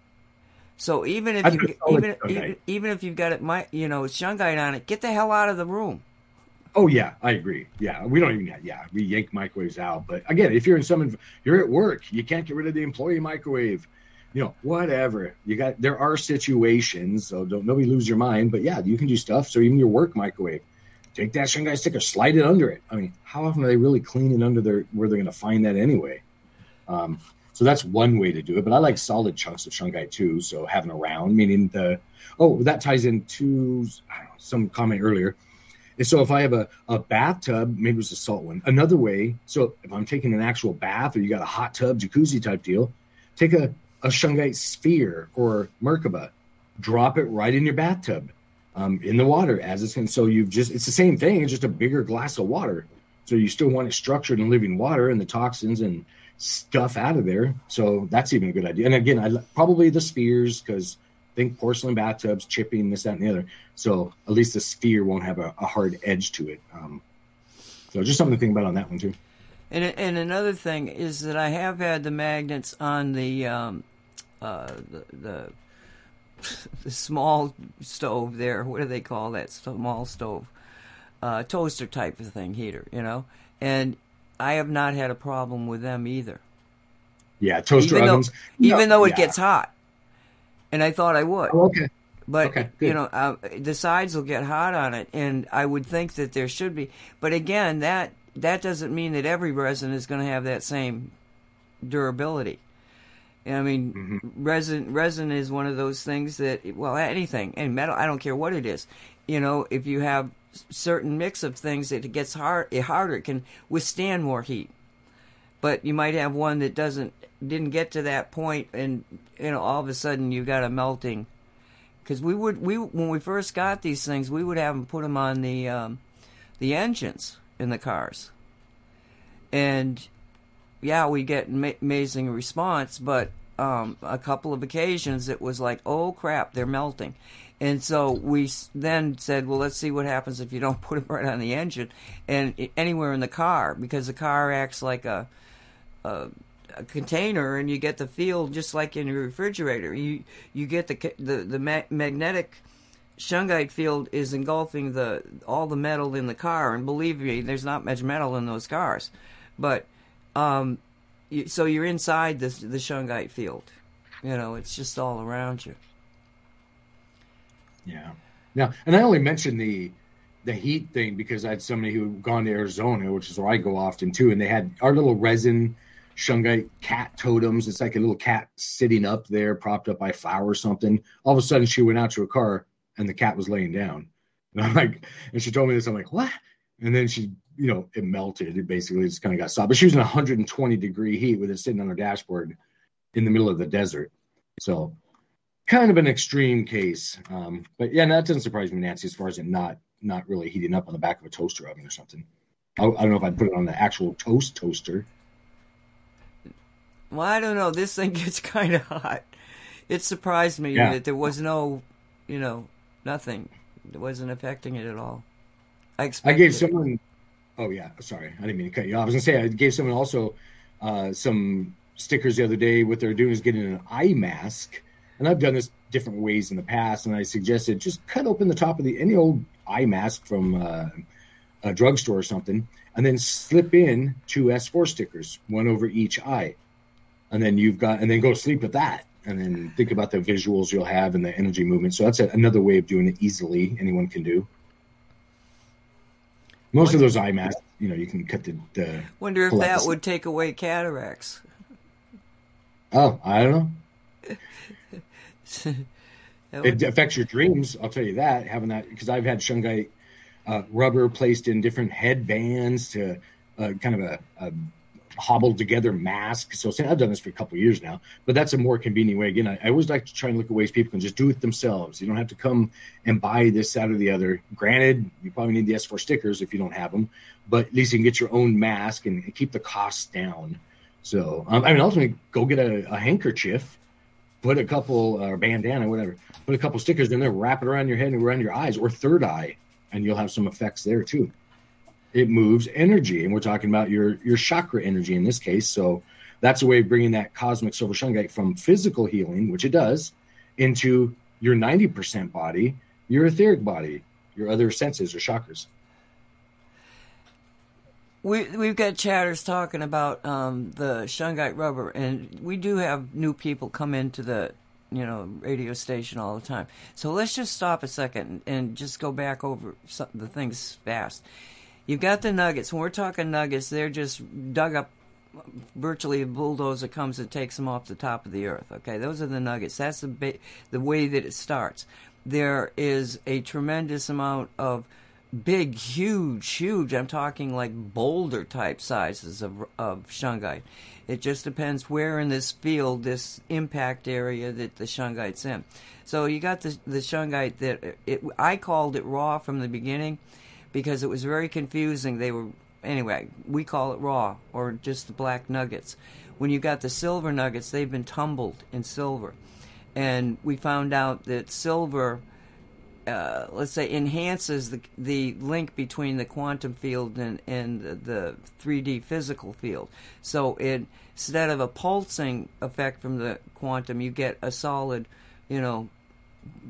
So even if you even, even, even if you've got it, my you know, shungite on it, get the hell out of the room. Oh yeah, I agree. Yeah, we don't even yeah we yank microwaves out. But again, if you're in some you're at work, you can't get rid of the employee microwave. You know, whatever you got. There are situations, so don't nobody lose your mind. But yeah, you can do stuff. So even your work microwave, take that shungite sticker, slide it under it. I mean, how often are they really cleaning under their where they're going to find that anyway? Um, so that's one way to do it. But I like solid chunks of shungite too. So having around, meaning the oh, that ties into know, some comment earlier. And so if I have a, a bathtub, maybe it's a salt one. Another way, so if I'm taking an actual bath or you got a hot tub, jacuzzi type deal, take a, a shungite sphere or Merkaba, drop it right in your bathtub um, in the water as it's and so you've just it's the same thing it's just a bigger glass of water. So you still want it structured in living water and the toxins and stuff out of there. So that's even a good idea. And again i probably the spheres because think porcelain bathtubs chipping this that and the other so at least the sphere won't have a, a hard edge to it um, so just something to think about on that one too and, and another thing is that i have had the magnets on the um, uh, the, the the small stove there. What do they call that small stove? Uh, toaster type of thing, heater, you know. And I have not had a problem with them either. Yeah, toaster even ovens. Though, even though it yeah. gets hot, and I thought I would. Oh, okay. But Okay, you know, uh, the sides will get hot on it, and I would think that there should be. But again, that that doesn't mean that every resin is going to have that same durability. I mean, Mm-hmm. resin resin is one of those things that well, anything and metal. I don't care what it is. You know, if you have certain mix of things it gets hard, it harder, it can withstand more heat. But you might have one that doesn't didn't get to that point, and you know, all of a sudden you got a melting. Because we would we when we first got these things, we would have them put them on the um, the engines in the cars, and yeah, we get ma- amazing response, but um, a couple of occasions it was like, oh crap, they're melting. And so we then said, well, let's see what happens if you don't put them right on the engine and anywhere in the car, because the car acts like a, a, a container, and you get the feel just like in your refrigerator. You you get the the the ma- magnetic shungite field is engulfing the all the metal in the car, and believe me, there's not much metal in those cars, but um, you, so you're inside the the shungite field. You know, it's just all around you. Yeah. Now, and I only mentioned the the heat thing because I had somebody who had gone to Arizona, which is where I go often too, and they had our little resin shungite cat totems. It's like a little cat sitting up there, propped up by flower or something. All of a sudden, she went out to her car, and the cat was laying down. And I'm like, and she told me this. I'm like, what? And then she, you know, it melted. It basically just kind of got soft. But she was in 120 degree heat with it sitting on her dashboard in the middle of the desert. So kind of an extreme case. Um, but yeah, that doesn't surprise me, Nancy, as far as it not not really heating up on the back of a toaster oven or something. I, I don't know if I'd put it on the actual toast toaster. Well, I don't know. This thing gets kind of hot. It surprised me Yeah. that there was no, you know, nothing. It wasn't affecting it at all. I I gave someone. Oh yeah, sorry, I didn't mean to cut you off. I was gonna say I gave someone also uh, some stickers the other day. What they're doing is getting an eye mask, and I've done this different ways in the past. And I suggested just cut open the top of the any old eye mask from uh, a drugstore or something, and then slip in two S4 stickers, one over each eye, and then you've got and then go to sleep with that. And then think about the visuals you'll have and the energy movement. So that's a, another way of doing it easily. Anyone can do. Most of those eye masks, you know, you can cut the. the Wonder if that would take away cataracts. Oh, I don't know. It affects your dreams. I'll tell you that. Having that because I've had shungite uh, rubber placed in different headbands to uh, kind of a, a hobbled together mask. So I've done this for a couple of years now, but that's a more convenient way. Again, I, I always like to try and look at ways people can just do it themselves. You don't have to come and buy this, that, or the other. Granted, you probably need the S4 stickers if you don't have them, but at least you can get your own mask and, keep the costs down. So, um, I mean, ultimately, go get a, a handkerchief, put a couple or bandana, whatever, put a couple stickers in there, wrap it around your head and around your eyes or third eye, and you'll have some effects there too. It moves energy, and we're talking about your your chakra energy in this case. So that's a way of bringing that cosmic silver shungite from physical healing, which it does, into your ninety percent body, your etheric body, your other senses or chakras. We we've got chatters talking about um, the shungite rubber, and we do have new people come into the you know radio station all the time. So let's just stop a second and just go back over some, the things fast. You've got the nuggets. When we're talking nuggets, they're just dug up. Virtually, a bulldozer comes and takes them off the top of the earth. Okay, those are the nuggets. That's the ba- the way that it starts. There is a tremendous amount of big, huge, huge. I'm talking like boulder type sizes of of shungite. It just depends where in this field, this impact area that the shungite's in. So you got the the shungite that it. I called it raw from the beginning because it was very confusing. They were anyway. We call it raw or just the black nuggets. When you got the silver nuggets, they've been tumbled in silver, and we found out that silver uh, let's say enhances the the link between the quantum field and and the 3D physical field. So it instead of a pulsing effect from the quantum, you get a solid, you know,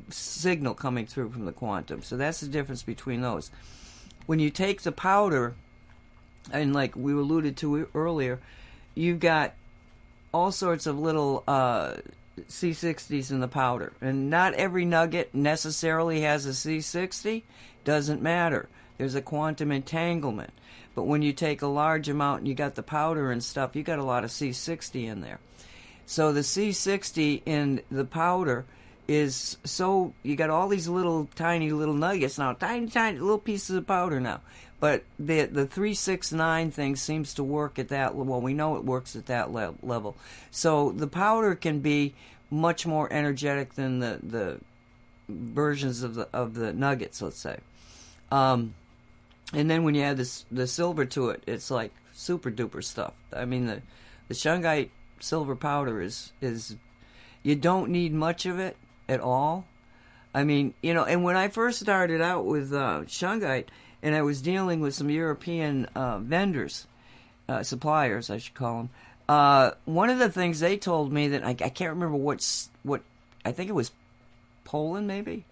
signal coming through from the quantum. So that's the difference between those. When you take the powder, and like we alluded to earlier, you've got all sorts of little uh, C60s in the powder. And not every nugget necessarily has a C60. Doesn't matter. There's a quantum entanglement. But when you take a large amount and you got the powder and stuff, you got a lot of C60 in there. So the C60 in the powder is so you got all these little tiny little nuggets now, tiny tiny little pieces of powder now. But the the three six nine thing seems to work at that. Well, we know it works at that le- level. So the powder can be much more energetic than the the versions of the of the nuggets. Let's say, um, and then when you add this the silver to it, it's like super duper stuff. I mean the the shungite silver powder is is you don't need much of it at all. I mean, you know, and when I first started out with uh, shungite and I was dealing with some European uh, vendors, uh, suppliers, I should call them. Uh, one of the things they told me that I, I can't remember what's what I think it was Poland, maybe,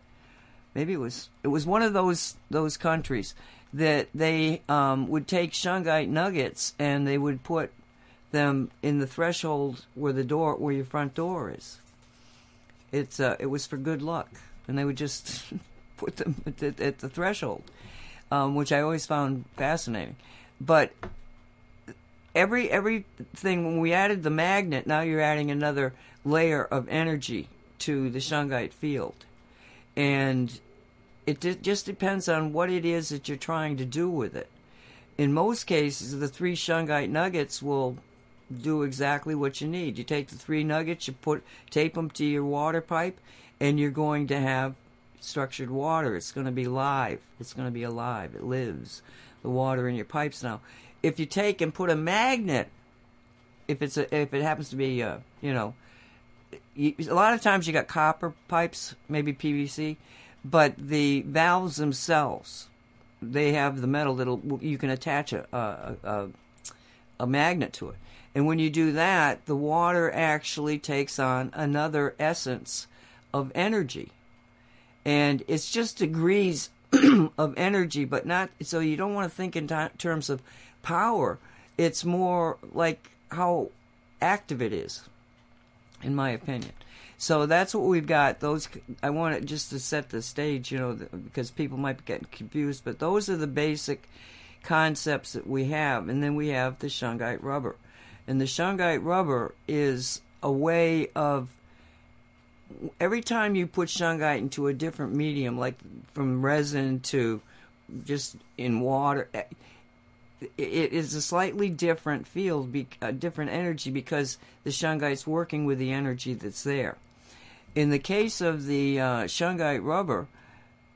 maybe it was it was one of those those countries that they um, would take shungite nuggets and they would put them in the threshold where the door where your front door is. It's uh, it was for good luck, and they would just put them at the, at the threshold um, which I always found fascinating. But every everything when we added the magnet, now you're adding another layer of energy to the shungite field, and it d- just depends on what it is that you're trying to do with it. In most cases, the three shungite nuggets will do exactly what you need. You take the three nuggets, you put tape them to your water pipe, and you're going to have structured water. It's going to be live. It's going to be alive. It lives. The water in your pipes now. If you take and put a magnet, if it's a, if it happens to be, uh, you know, a lot of times you got copper pipes, maybe PVC, but the valves themselves, they have the metal that'll you can attach a a, a, a magnet to it. And when you do that, the water actually takes on another essence of energy and it's just degrees of energy, but not so you don't want to think in t- terms of power. It's more like how active it is, in my opinion. So that's what we've got. Those I want just to set the stage, you know, because people might be getting confused. But those are the basic concepts that we have, and then we have the shungite rubber, and the shungite rubber is a way of every time you put shungite into a different medium, like from resin to just in water, it is a slightly different field, a different energy because the shungite's working with the energy that's there. In the case of the uh, shungite rubber,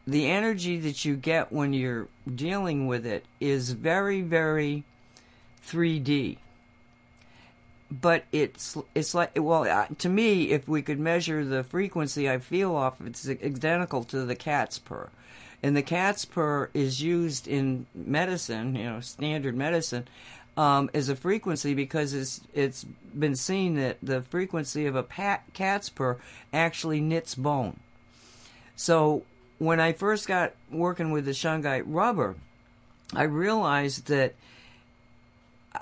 the energy that you get when you're dealing with it is very, very 3D but it's it's like well to me if we could measure the frequency I feel off it's identical to the cat's purr. And the cat's purr is used in medicine you know standard medicine um, as a frequency because it's it's been seen that the frequency of a pat, cat's purr actually knits bone. So when I first got working with the shungite rubber I realized that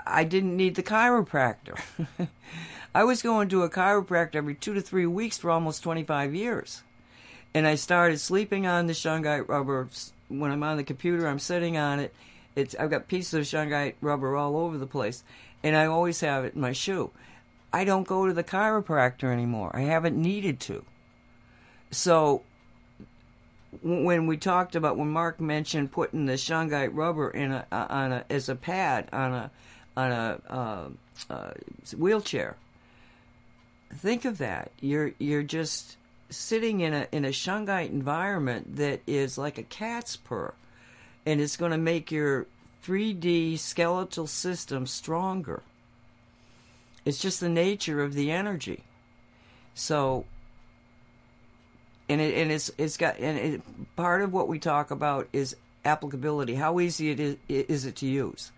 I didn't need the chiropractor. I was going to a chiropractor every two to three weeks for almost 25 years. And I started sleeping on the shungite rubber. When I'm on the computer, I'm sitting on it. It's I've got pieces of shungite rubber all over the place, and I always have it in my shoe. I don't go to the chiropractor anymore. I haven't needed to. So when we talked about when Mark mentioned putting the shungite rubber in a on a as a pad on a on a uh, uh, wheelchair. Think of that. You're you're just sitting in a in a shungite environment that is like a cat's purr, and it's going to make your 3D skeletal system stronger. It's just the nature of the energy. So and it and it's it's got and it, part of what we talk about is applicability. How easy it is is it to use?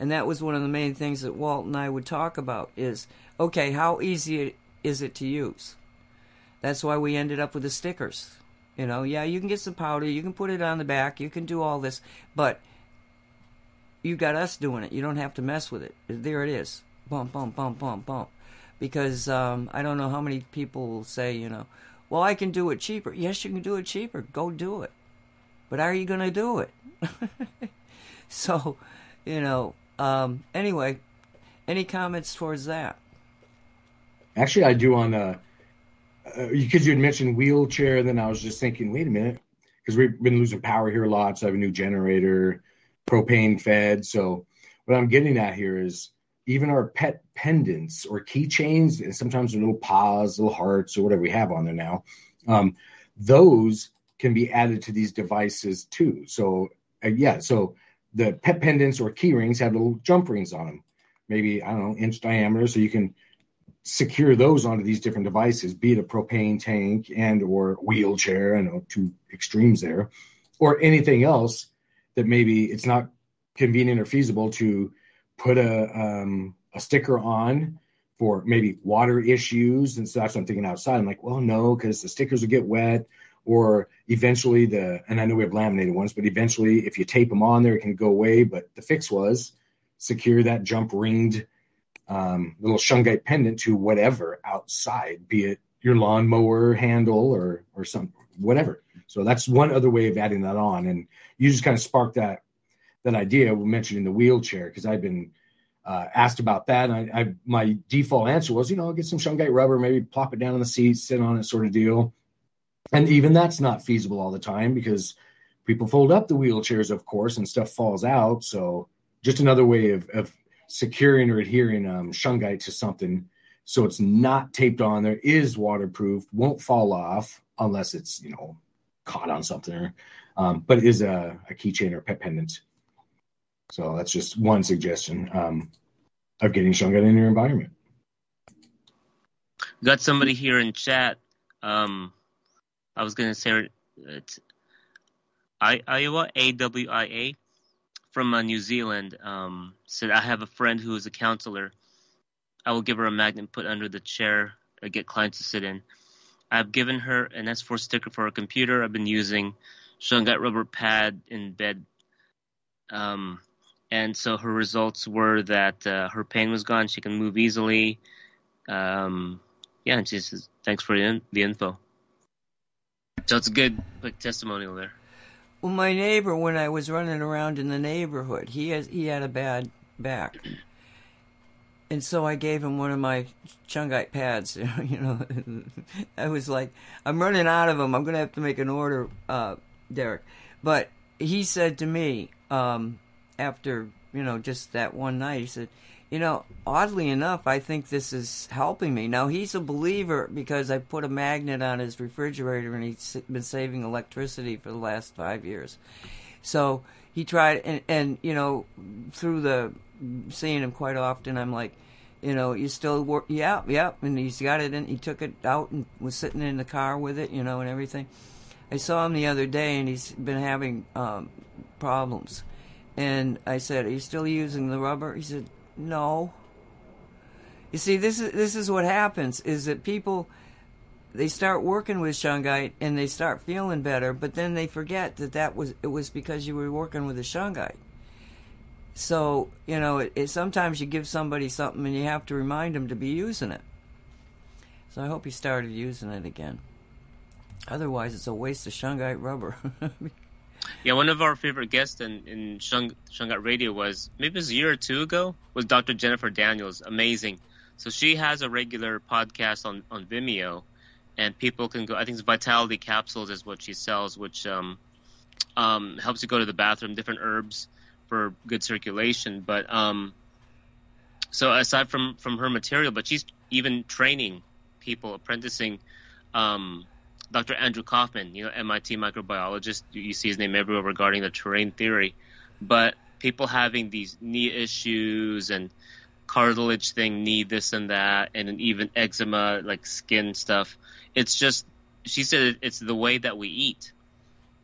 And that was one of the main things that Walt and I would talk about is okay, how easy is it to use? That's why we ended up with the stickers. You know, yeah, you can get some powder, you can put it on the back, you can do all this, but you got us doing it. You don't have to mess with it. There it is. Bump, bump, bump, bump, bump. because um, I don't know how many people will say, you know, well, I can do it cheaper. Yes, you can do it cheaper. Go do it. But are you going to do it? so, you know, um, anyway, any comments towards that? Actually, I do on uh, uh, because you had mentioned wheelchair, then I was just thinking, wait a minute, because we've been losing power here a lot. So I have a new generator, propane fed. So what I'm getting at here is even our pet pendants or keychains, and sometimes little paws, little hearts, or whatever we have on there now, um, those can be added to these devices too. So uh, yeah, so the pet pendants or key rings have little jump rings on them, maybe I don't know inch diameter, so you can secure those onto these different devices, be it a propane tank and or wheelchair, I know two extremes there, or anything else that maybe it's not convenient or feasible to put a um, a sticker on for maybe water issues and stuff. So I'm thinking outside. I'm like, well, no, because the stickers will get wet, or eventually the and I know we have laminated ones, but eventually if you tape them on there, it can go away. But the fix was secure that jump ringed um, little shungite pendant to whatever outside, be it your lawnmower handle or or some whatever. So that's one other way of adding that on, and you just kind of sparked that that idea mentioning the wheelchair because I've been uh, asked about that. And I, I, my default answer was, you know, get some shungite rubber, maybe plop it down on the seat, sit on it, sort of deal. And even that's not feasible all the time because people fold up the wheelchairs, of course, and stuff falls out. So just another way of, of securing or adhering um, shungite to something so it's not taped on there, is waterproof, won't fall off unless it's you know caught on something, um, but is a, a keychain or pet pendant. So that's just one suggestion um, of getting shungite in your environment. Got somebody here in chat. Um, I was gonna say it's I, Iowa A W I A from uh, New Zealand. Um, said I have a friend who is a counselor. I will give her a magnet put under the chair to get clients to sit in. I've given her an S4 sticker for her computer. I've been using shungite rubber pad in bed. Um, and so her results were that uh, her pain was gone. She can move easily. Um, yeah, and she says, "Thanks for the, in- the info." So it's a good like testimonial there. Well, my neighbor, when I was running around in the neighborhood, he has he had a bad back, and so I gave him one of my shungite pads. you know, I was like, I'm running out of them. I'm going to have to make an order, uh, Derek. But he said to me um, after you know just that one night, he said, you know, oddly enough, I think this is helping me. Now, he's a believer because I put a magnet on his refrigerator and he's been saving electricity for the last five years. So he tried, and, and you know, through the seeing him quite often, I'm like, you know, you still work, yeah, yeah, and he's got it in, he took it out and was sitting in the car with it, you know, and everything. I saw him the other day and he's been having um, problems. And I said, Are you still using the rubber? He said, no. You see, this is this is what happens: is that people they start working with shungite and they start feeling better, but then they forget that that was it was because you were working with the shungite. So you know, it, it, sometimes you give somebody something and you have to remind them to be using it. So I hope he started using it again. Otherwise, it's a waste of shungite rubber. Yeah, one of our favorite guests in, in Shung, Shungite Radio was maybe it was a year or two ago was Dr. Jennifer Daniels. Amazing. So she has a regular podcast on, on Vimeo, and people can go. I think it's Vitality Capsules is what she sells, which um, um, helps you go to the bathroom, different herbs for good circulation. But um, so aside from from her material, but she's even training people, apprenticing um, Dr. Andrew Kaufman, you know, MIT microbiologist. You see his name everywhere regarding the terrain theory. But people having these knee issues and cartilage thing, knee this and that, and even eczema, like skin stuff. It's just, she said it's the way that we eat,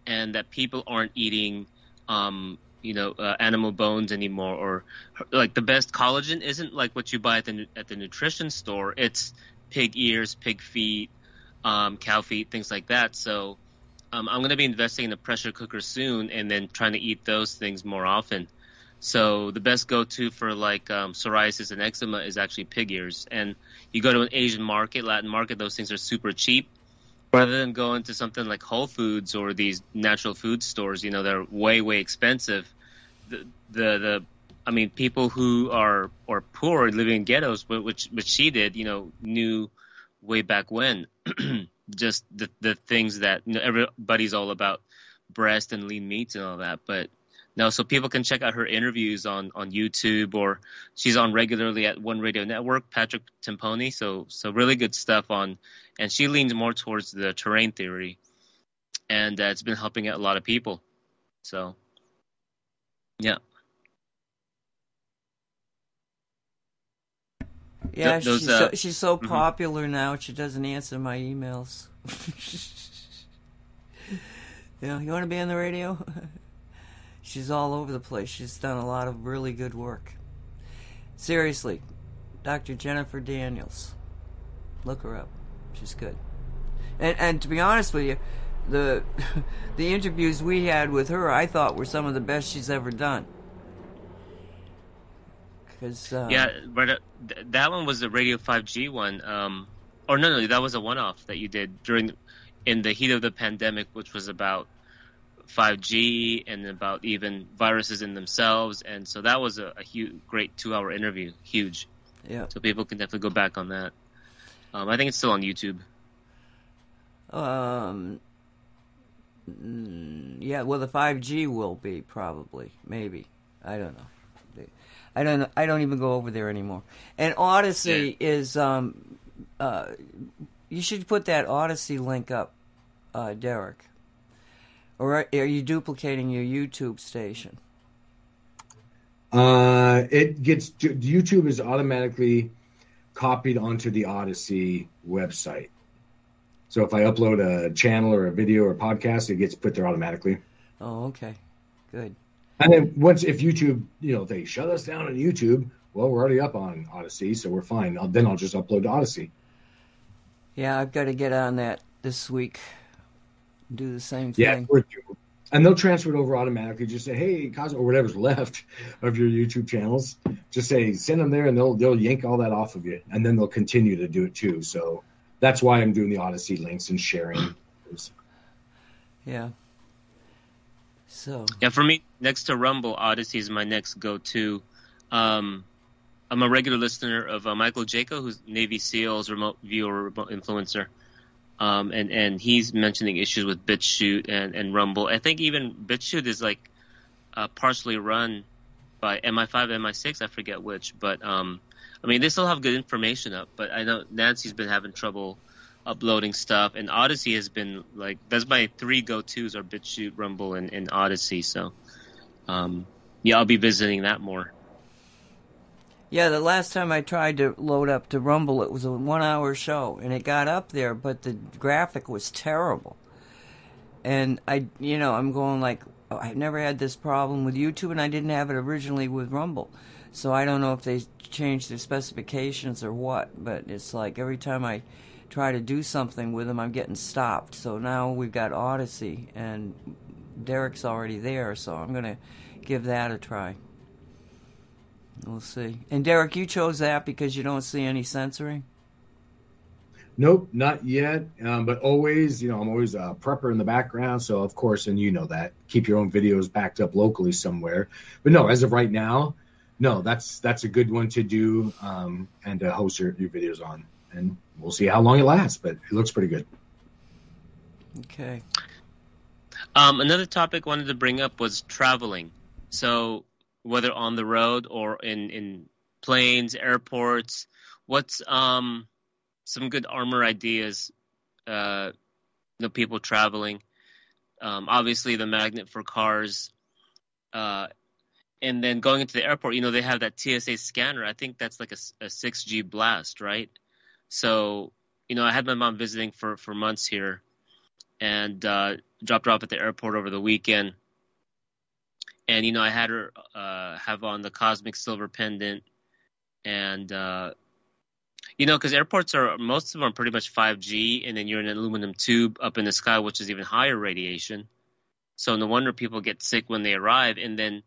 and that people aren't eating, um, you know, uh, animal bones anymore, or like the best collagen isn't like what you buy at the at the nutrition store. It's pig ears, pig feet, um, cow feet, things like that. So um, I'm going to be investing in a pressure cooker soon, and then trying to eat those things more often. So the best go-to for like um, psoriasis and eczema is actually pig ears. And you go to an Asian market, Latin market, those things are super cheap. Rather than going to something like Whole Foods or these natural food stores, you know, they're way way expensive. The the, the I mean, people who are or poor living in ghettos, which which she did, you know, knew way back when, just the the things that you know, everybody's all about breast and lean meats and all that, but no, so people can check out her interviews on, on YouTube or she's on regularly at One Radio Network, Patrick Timpone. So so really good stuff on, and she leans more towards the terrain theory, and uh, it's been helping a lot of people. So, yeah. Yeah, Those, she's, uh, so, she's so mm-hmm. popular now. She doesn't answer my emails. yeah, you want to be on the radio? She's all over the place. She's done a lot of really good work. Seriously, Dr. Jennifer Daniels. Look her up. She's good. And and to be honest with you, the the interviews we had with her, I thought were some of the best she's ever done. Cause, uh, yeah, but uh, that one was the Radio 5G one. Um, or no, no, that was a one-off that you did during in the heat of the pandemic, which was about 5G and about even viruses in themselves. And so that was a, a huge, great two hour interview. Huge. Yeah. So people can definitely go back on that. Um, I think it's still on YouTube. Um, yeah, well, the 5G will be probably, maybe. I don't know. I don't. I don't even go over there anymore. And Odysee yeah. is. Um, uh, you should put that Odysee link up, uh, Derek. Or are you duplicating your YouTube station? Uh, it gets YouTube is automatically copied onto the Odysee website. So if I upload a channel or a video or a podcast, it gets put there automatically. Oh, okay, good. And then once if YouTube, you know, they shut us down on YouTube, well, we're already up on Odysee, so we're fine. I'll, then I'll just upload to Odysee. Yeah, I've got to get on that this week do the same thing. Yeah, and they'll transfer it over automatically. Just say, "Hey, Cosmo," or whatever's left of your YouTube channels. Just say, send them there, and they'll they'll yank all that off of you, and then they'll continue to do it too. So that's why I'm doing the Odysee links and sharing. yeah. So yeah, for me, next to Rumble, Odysee is my next go-to. Um, I'm a regular listener of uh, Michael Jaco, who's Navy SEALs remote viewer, remote influencer. Um, and and he's mentioning issues with BitChute and, and Rumble. I think even BitChute is like uh, partially run by MI5, MI6. I forget which, but um, I mean they still have good information up. But I know Nancy's been having trouble uploading stuff, and Odysee has been like that's my three go tos are BitChute, Rumble, and, and Odysee. So um, yeah, I'll be visiting that more. Yeah, the last time I tried to load up to Rumble, it was a one hour show, and it got up there, but the graphic was terrible. And I, you know, I'm going like, oh, I've never had this problem with YouTube, and I didn't have it originally with Rumble. So I don't know if they changed their specifications or what, but it's like every time I try to do something with them, I'm getting stopped. So now we've got Odysee, and Derek's already there, so I'm going to give that a try. We'll see. And Derek, you chose that because you don't see any censoring. Nope, not yet. Um, but always, you know, I'm always a prepper in the background. So of course, and you know that, keep your own videos backed up locally somewhere. But no, as of right now, no, that's that's a good one to do um, and to host your, your videos on. And we'll see how long it lasts, but it looks pretty good. Okay. Um, another topic I wanted to bring up was traveling. So whether on the road or in in planes, airports. What's um some good armor ideas? Uh, the people traveling. Um, obviously, the magnet for cars. Uh, and then going into the airport, you know, they have that TSA scanner. I think that's like a, a 6G blast, right? So, you know, I had my mom visiting for, for months here and uh, dropped her off at the airport over the weekend and you know I had her uh, have on the cosmic silver pendant, and uh, you know because airports are most of them are pretty much 5G, and then you're in an aluminum tube up in the sky, which is even higher radiation. So no wonder people get sick when they arrive, and then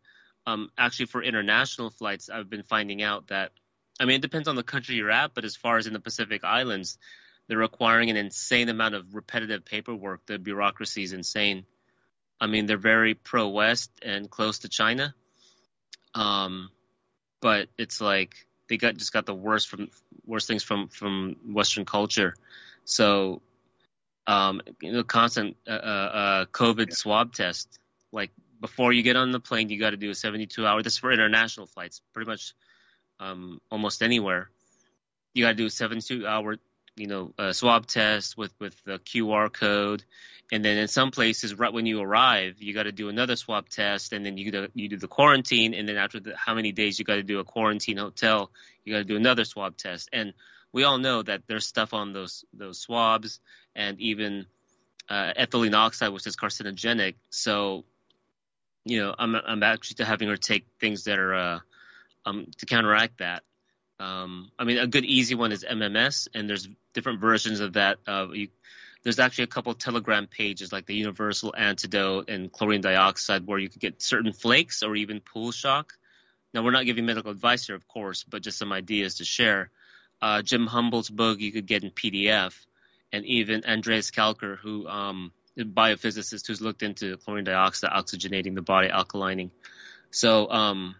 um, actually for international flights, I've been finding out that I mean it depends on the country you're at, but as far as in the Pacific Islands, they're requiring an insane amount of repetitive paperwork. The bureaucracy is insane. I mean, they're very pro West and close to China. Um, but it's like they got just got the worst from worst things from from Western culture. So, um, you know, constant uh, uh, uh COVID swab test. Like before you get on the plane, you got to do a 72 hour. This is for international flights, pretty much um, almost anywhere. You got to do a 72 hour, you know, uh, swab test with with the QR code, and then in some places, right when you arrive, you got to do another swab test, and then you do, you do the quarantine, and then after the, how many days you got to do a quarantine hotel, you got to do another swab test, and we all know that there's stuff on those those swabs, and even uh, ethylene oxide, which is carcinogenic. So, you know, I'm I'm actually having her take things that are uh, um, to counteract that. Um, I mean, a good easy one is MMS, and there's different versions of that. Uh, you there's actually a couple telegram pages like the universal antidote and chlorine dioxide where you could get certain flakes or even pool shock now we're not giving medical advice here of course but just some ideas to share uh, jim Humble's book you could get in pdf and even andreas Kalcker, who um, a biophysicist who's looked into chlorine dioxide oxygenating the body alkalining so um,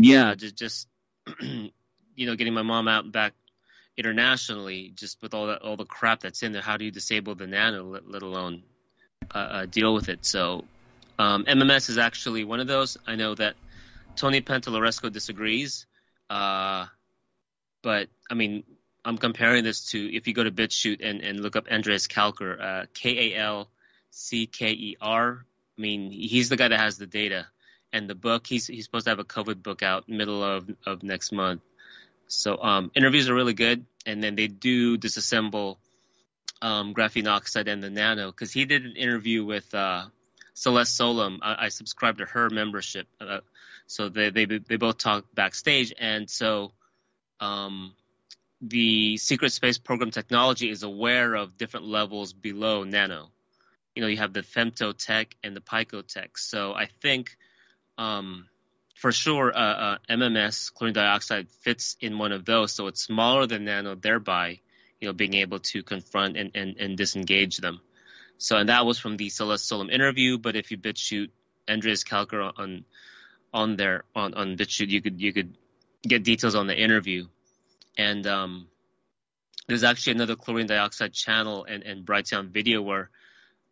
yeah just, just you know getting my mom out and back internationally, just with all that all the crap that's in there, how do you disable the nano, let, let alone uh, uh, deal with it? So um, MMS is actually one of those. I know that Tony Pantalleresco disagrees, uh, but I mean, I'm comparing this to if you go to BitChute and, and look up Andreas Kalcker, uh, K A L C K E R. I mean, he's the guy that has the data and the book. He's he's supposed to have a COVID book out middle of of next month. So um, interviews are really good, and then they do disassemble um, graphene oxide and the nano because he did an interview with uh, Celeste Solum. I, I subscribed to her membership, uh, so they, they they both talk backstage, and so um, the secret space program technology is aware of different levels below nano. You know, you have the femtotech and the picotech. So I think um, for sure, uh, uh, MMS, chlorine dioxide, fits in one of those. So it's smaller than nano, thereby, you know, being able to confront and, and, and disengage them. So, and that was from the Celeste Solum interview. But if you BitChute Andreas Kalcker on on there on on BitChute, you could you could get details on the interview. And um, there's actually another chlorine dioxide channel and and Brighteon video where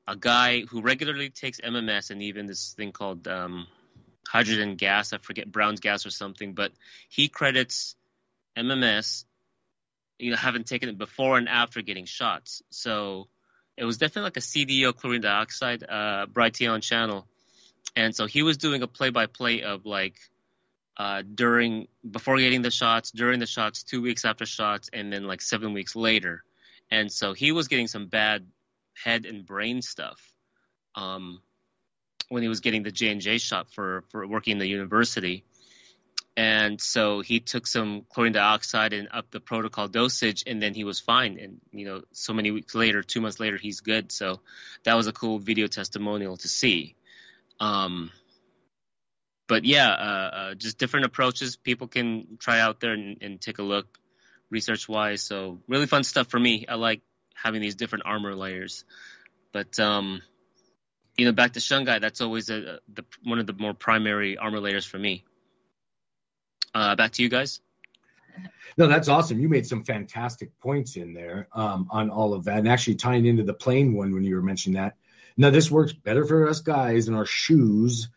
a guy who regularly takes MMS and even this thing called um, hydrogen gas. I forget Brown's gas or something, but he credits MMS, you know, having taken it before and after getting shots. So it was definitely like a CDO chlorine dioxide uh, Brighteon channel, and so he was doing a play-by-play of like uh, during before getting the shots, during the shots, two weeks after shots, and then like seven weeks later. And so he was getting some bad head and brain stuff. Um, when he was getting the J and J shot for for working in the university. And so he took some chlorine dioxide and up the protocol dosage, and then he was fine. And you know, so many weeks later, two months later, he's good. So that was a cool video testimonial to see. Um, but yeah, uh, uh, just different approaches people can try out there and, and take a look, research wise. So really fun stuff for me. I like having these different armor layers. But um, you know, back to Shungite, that's always a, the, one of the more primary armor layers for me. Uh, back to you guys. No, that's awesome. You made some fantastic points in there um, on all of that, and actually tying into the plane one when you were mentioning that. Now, this works better for us guys in our shoes,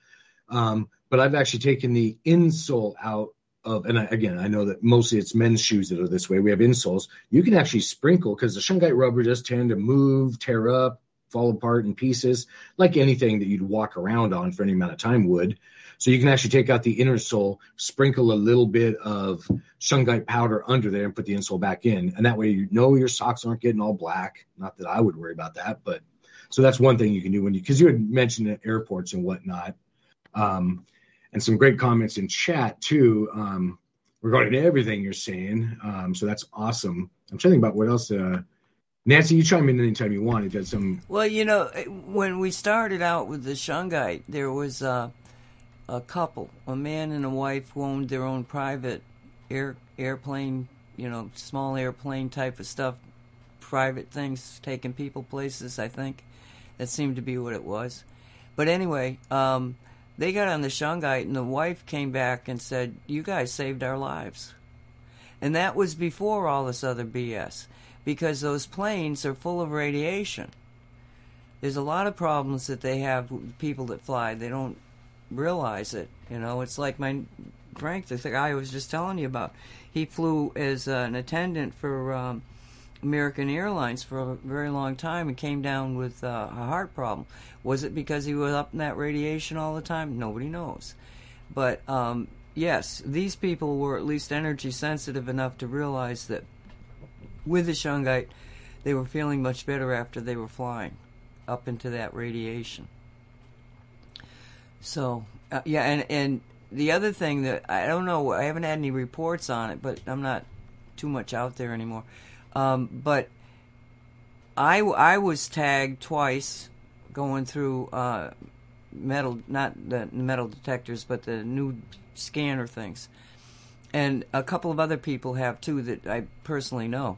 um, but I've actually taken the insole out of, and I, again, I know that mostly it's men's shoes that are this way. We have insoles. You can actually sprinkle because the shungite rubber does tend to move, tear up, fall apart in pieces, like anything that you'd walk around on for any amount of time would. So you can actually take out the inner sole, sprinkle a little bit of shungite powder under there, and put the insole back in. And that way you know your socks aren't getting all black. Not that I would worry about that, but so that's one thing you can do when you because you had mentioned airports and whatnot. Um, and some great comments in chat too um, regarding everything you're saying. Um, so that's awesome. I'm trying to think about what else. Uh, Nancy, you chime in anytime you want. It does some. Well, you know, when we started out with the shungite, there was uh, a couple, a man and a wife who owned their own private air airplane, you know, small airplane type of stuff, private things, taking people places. I think that seemed to be what it was. But anyway, um, they got on the Shungite, and the wife came back and said, "You guys saved our lives," and that was before all this other BS, because those planes are full of radiation. There's a lot of problems that they have people that fly. They don't realize it. You know, it's like my Frank, the guy I was just telling you about. He flew as uh, an attendant for um, American Airlines for a very long time and came down with uh, a heart problem. Was it because he was up in that radiation all the time? Nobody knows. But um, yes, these people were at least energy sensitive enough to realize that with the shungite, they were feeling much better after they were flying up into that radiation. So uh, yeah, and and the other thing that I don't know, I haven't had any reports on it, but I'm not too much out there anymore. Um, but I I was tagged twice going through uh, metal, not the metal detectors, but the new scanner things, and a couple of other people have too that I personally know,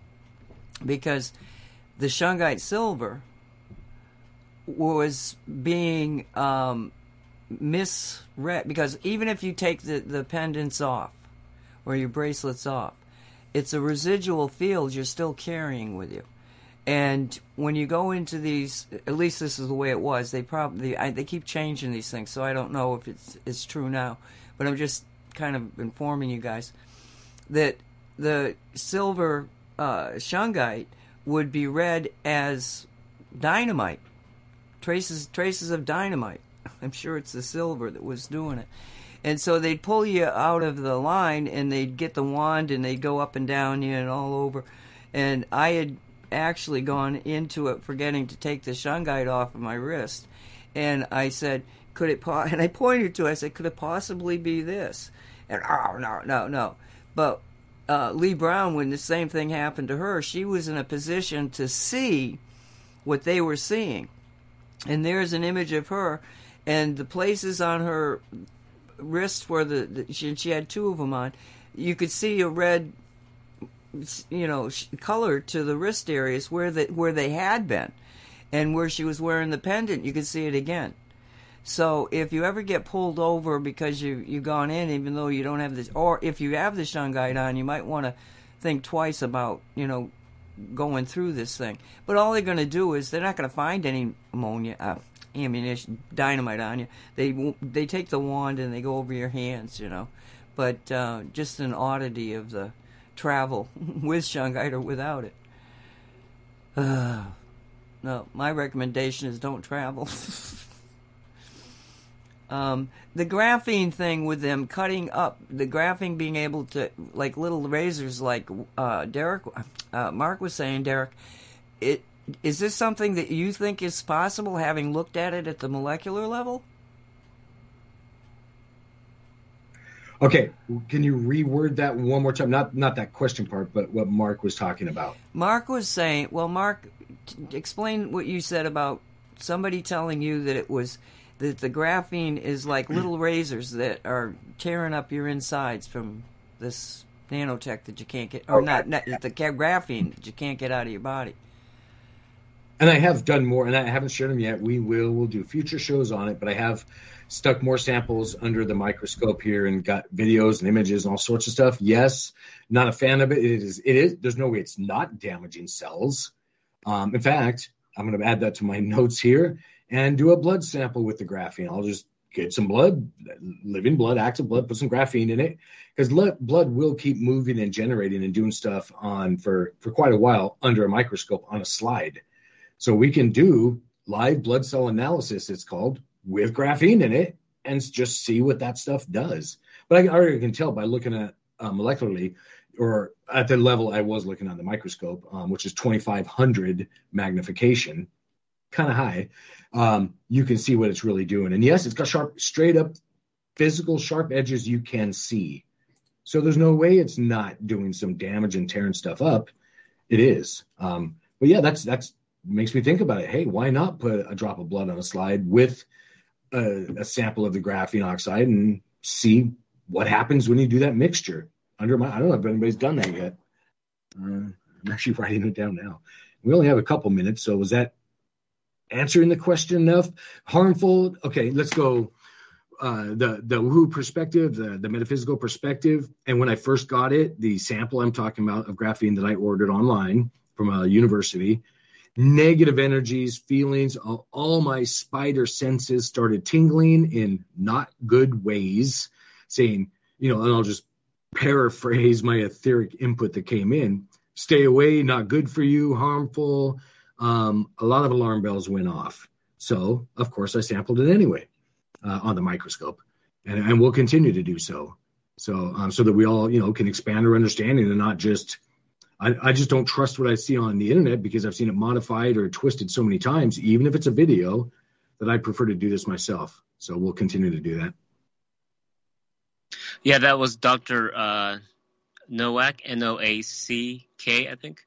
because the shungite silver was being um, misread because even if you take the, the pendants off or your bracelets off, it's a residual field you're still carrying with you. And when you go into these, at least this is the way it was. They probably I, they keep changing these things, so I don't know if it's it's true now. But I'm just kind of informing you guys that the silver uh, shungite would be read as dynamite, traces traces of dynamite. I'm sure it's the silver that was doing it. And so they'd pull you out of the line and they'd get the wand and they'd go up and down you and all over. And I had actually gone into it forgetting to take the shungite off of my wrist. And I said, could it, po-? and I pointed to it, I said, could it possibly be this? And oh, no, no, no. But uh, Lee Brown, when the same thing happened to her, she was in a position to see what they were seeing. And there's an image of her and the places on her wrist where the, the she, she had two of them on, you could see a red, you know, color to the wrist areas where the where they had been, and where she was wearing the pendant, you could see it again. So if you ever get pulled over because you you've gone in, even though you don't have this, or if you have the shungite on, you might want to think twice about you know going through this thing. But all they're going to do is they're not going to find any ammonia, uh, ammunition, dynamite on you. They they take the wand and they go over your hands, you know. But uh, just an oddity of the travel with shungite or without it. Uh, no, my recommendation is don't travel. um, the graphene thing with them cutting up the graphene being able to like little razors, like uh, Derek, uh, Mark was saying, Derek, it is this something that you think is possible, having looked at it at the molecular level? Okay, can you reword that one more time? Not not that question part, but what Mark was talking about. Mark was saying, well, Mark, explain what you said about somebody telling you that it was that the graphene is like little razors that are tearing up your insides from this nanotech that you can't get, or okay. not, not the graphene that you can't get out of your body and I have done more, and I haven't shared them yet. We will. We'll do future shows on it, but I have stuck more samples under the microscope here and got videos and images and all sorts of stuff. Yes, not a fan of it. It is. It is. There's no way it's not damaging cells. Um, in fact, I'm going to add that to my notes here and do a blood sample with the graphene. I'll just get some blood, living blood, active blood, put some graphene in it because blood will keep moving and generating and doing stuff on for for quite a while under a microscope on a slide. So we can do live blood cell analysis, it's called, with graphene in it, and just see what that stuff does. But I already can tell by looking at uh, molecularly, or at the level I was looking on the microscope, um, which is 2500 magnification, kind of high. Um, you can see what it's really doing. And yes, it's got sharp, straight up physical sharp edges you can see. So there's no way it's not doing some damage and tearing stuff up. It is. Um, but yeah, that's that's makes me think about it. Hey, why not put a drop of blood on a slide with a, a sample of the graphene oxide and see what happens when you do that mixture under my. I don't know if anybody's done that yet. Uh, I'm actually writing it down now. We only have a couple minutes, so was that answering the question enough? Harmful? Okay, let's go. Uh, the the woo perspective, the the metaphysical perspective, and when I first got it, the sample I'm talking about of graphene that I ordered online from a university, negative energies, feelings, all, all my spider senses started tingling in not good ways, saying, you know, and I'll just paraphrase my etheric input that came in stay away, not good for you, harmful. Um, a lot of alarm bells went off. So, of course, I sampled it anyway uh, on the microscope, and, and we'll continue to do so. So, um, so that we all, you know, can expand our understanding and not just. I, I just don't trust what I see on the internet because I've seen it modified or twisted so many times, even if it's a video, that I prefer to do this myself. So we'll continue to do that. Yeah, that was Dr. Uh, Noack, N O A C K, I think.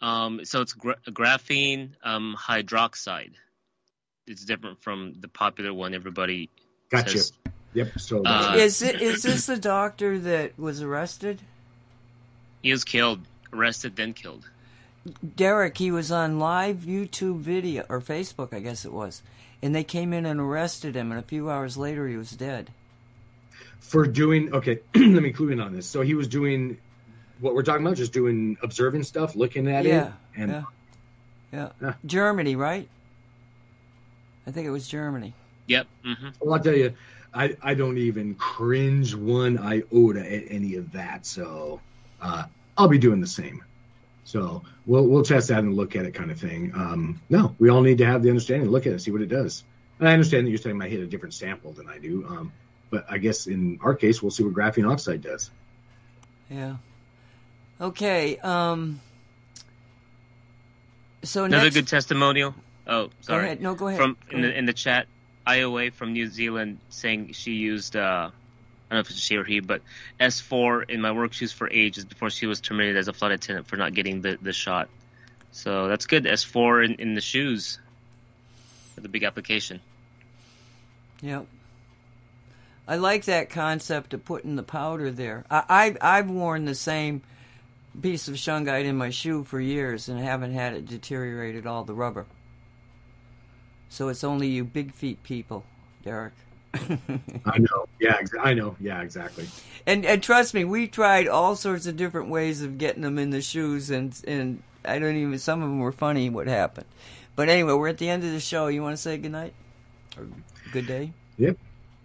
Um, so it's gra- graphene um, hydroxide. It's different from the popular one everybody Gotcha. says. Yep. So Uh, is it is this the doctor that was arrested? He was killed, arrested, then killed. Derek, he was on live YouTube video or Facebook, I guess it was, and they came in and arrested him, and a few hours later he was dead. for doing okay let me clue in on this so he was doing what we're talking about just doing observing stuff looking at yeah, it and yeah, yeah, Yeah. Germany, right? I think it was Germany. Yep. hmm well, i'll tell you I, I don't even cringe one iota at any of that so uh, i'll be doing the same so we'll we'll test that and look at it kind of thing um, no we all need to have the understanding look at it see what it does and i understand that you're saying I hit a different sample than i do um, but i guess in our case we'll see what graphene oxide does Yeah. Okay. Um. So Another next, good testimonial. Oh, sorry. Go ahead. No, go ahead. From Go in the in the chat, IOA from New Zealand saying she used uh, I don't know if it's she or he, but S4 in my work shoes for ages before she was terminated as a flight attendant for not getting the, the shot. So that's good. S4 in, in the shoes. For the big application. Yep. I like that concept of putting the powder there. I, I've I've worn the same piece of shungite in my shoe for years and haven't had it deteriorated all the rubber. So it's only you big feet people, Derek. i know yeah ex- i know yeah exactly And and trust me, we tried all sorts of different ways of getting them in the shoes, and and I don't even. Some of them were funny. What happened? But anyway, we're at the end of the show. You want to say good night or good day?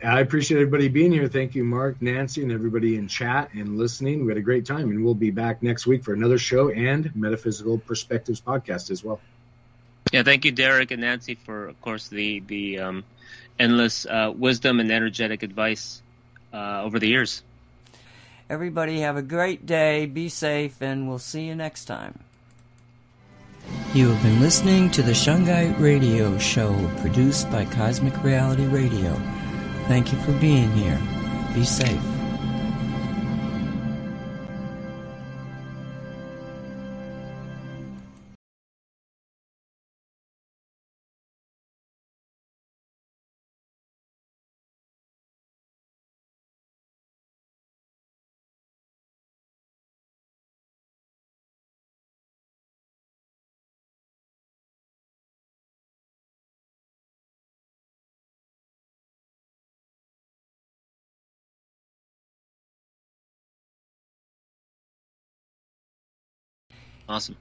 I appreciate everybody being here. Thank you, Mark, Nancy, and everybody in chat and listening. We had a great time, and we'll be back next week for another show and Metaphysical Perspectives podcast as well. Yeah, thank you, Derek and Nancy, for of course the the um, endless uh, wisdom and energetic advice uh, over the years. Everybody have a great day. Be safe, and we'll see you next time. You have been listening to the Shungite Radio Show, produced by Cosmic Reality Radio. Thank you for being here. Be safe. Awesome.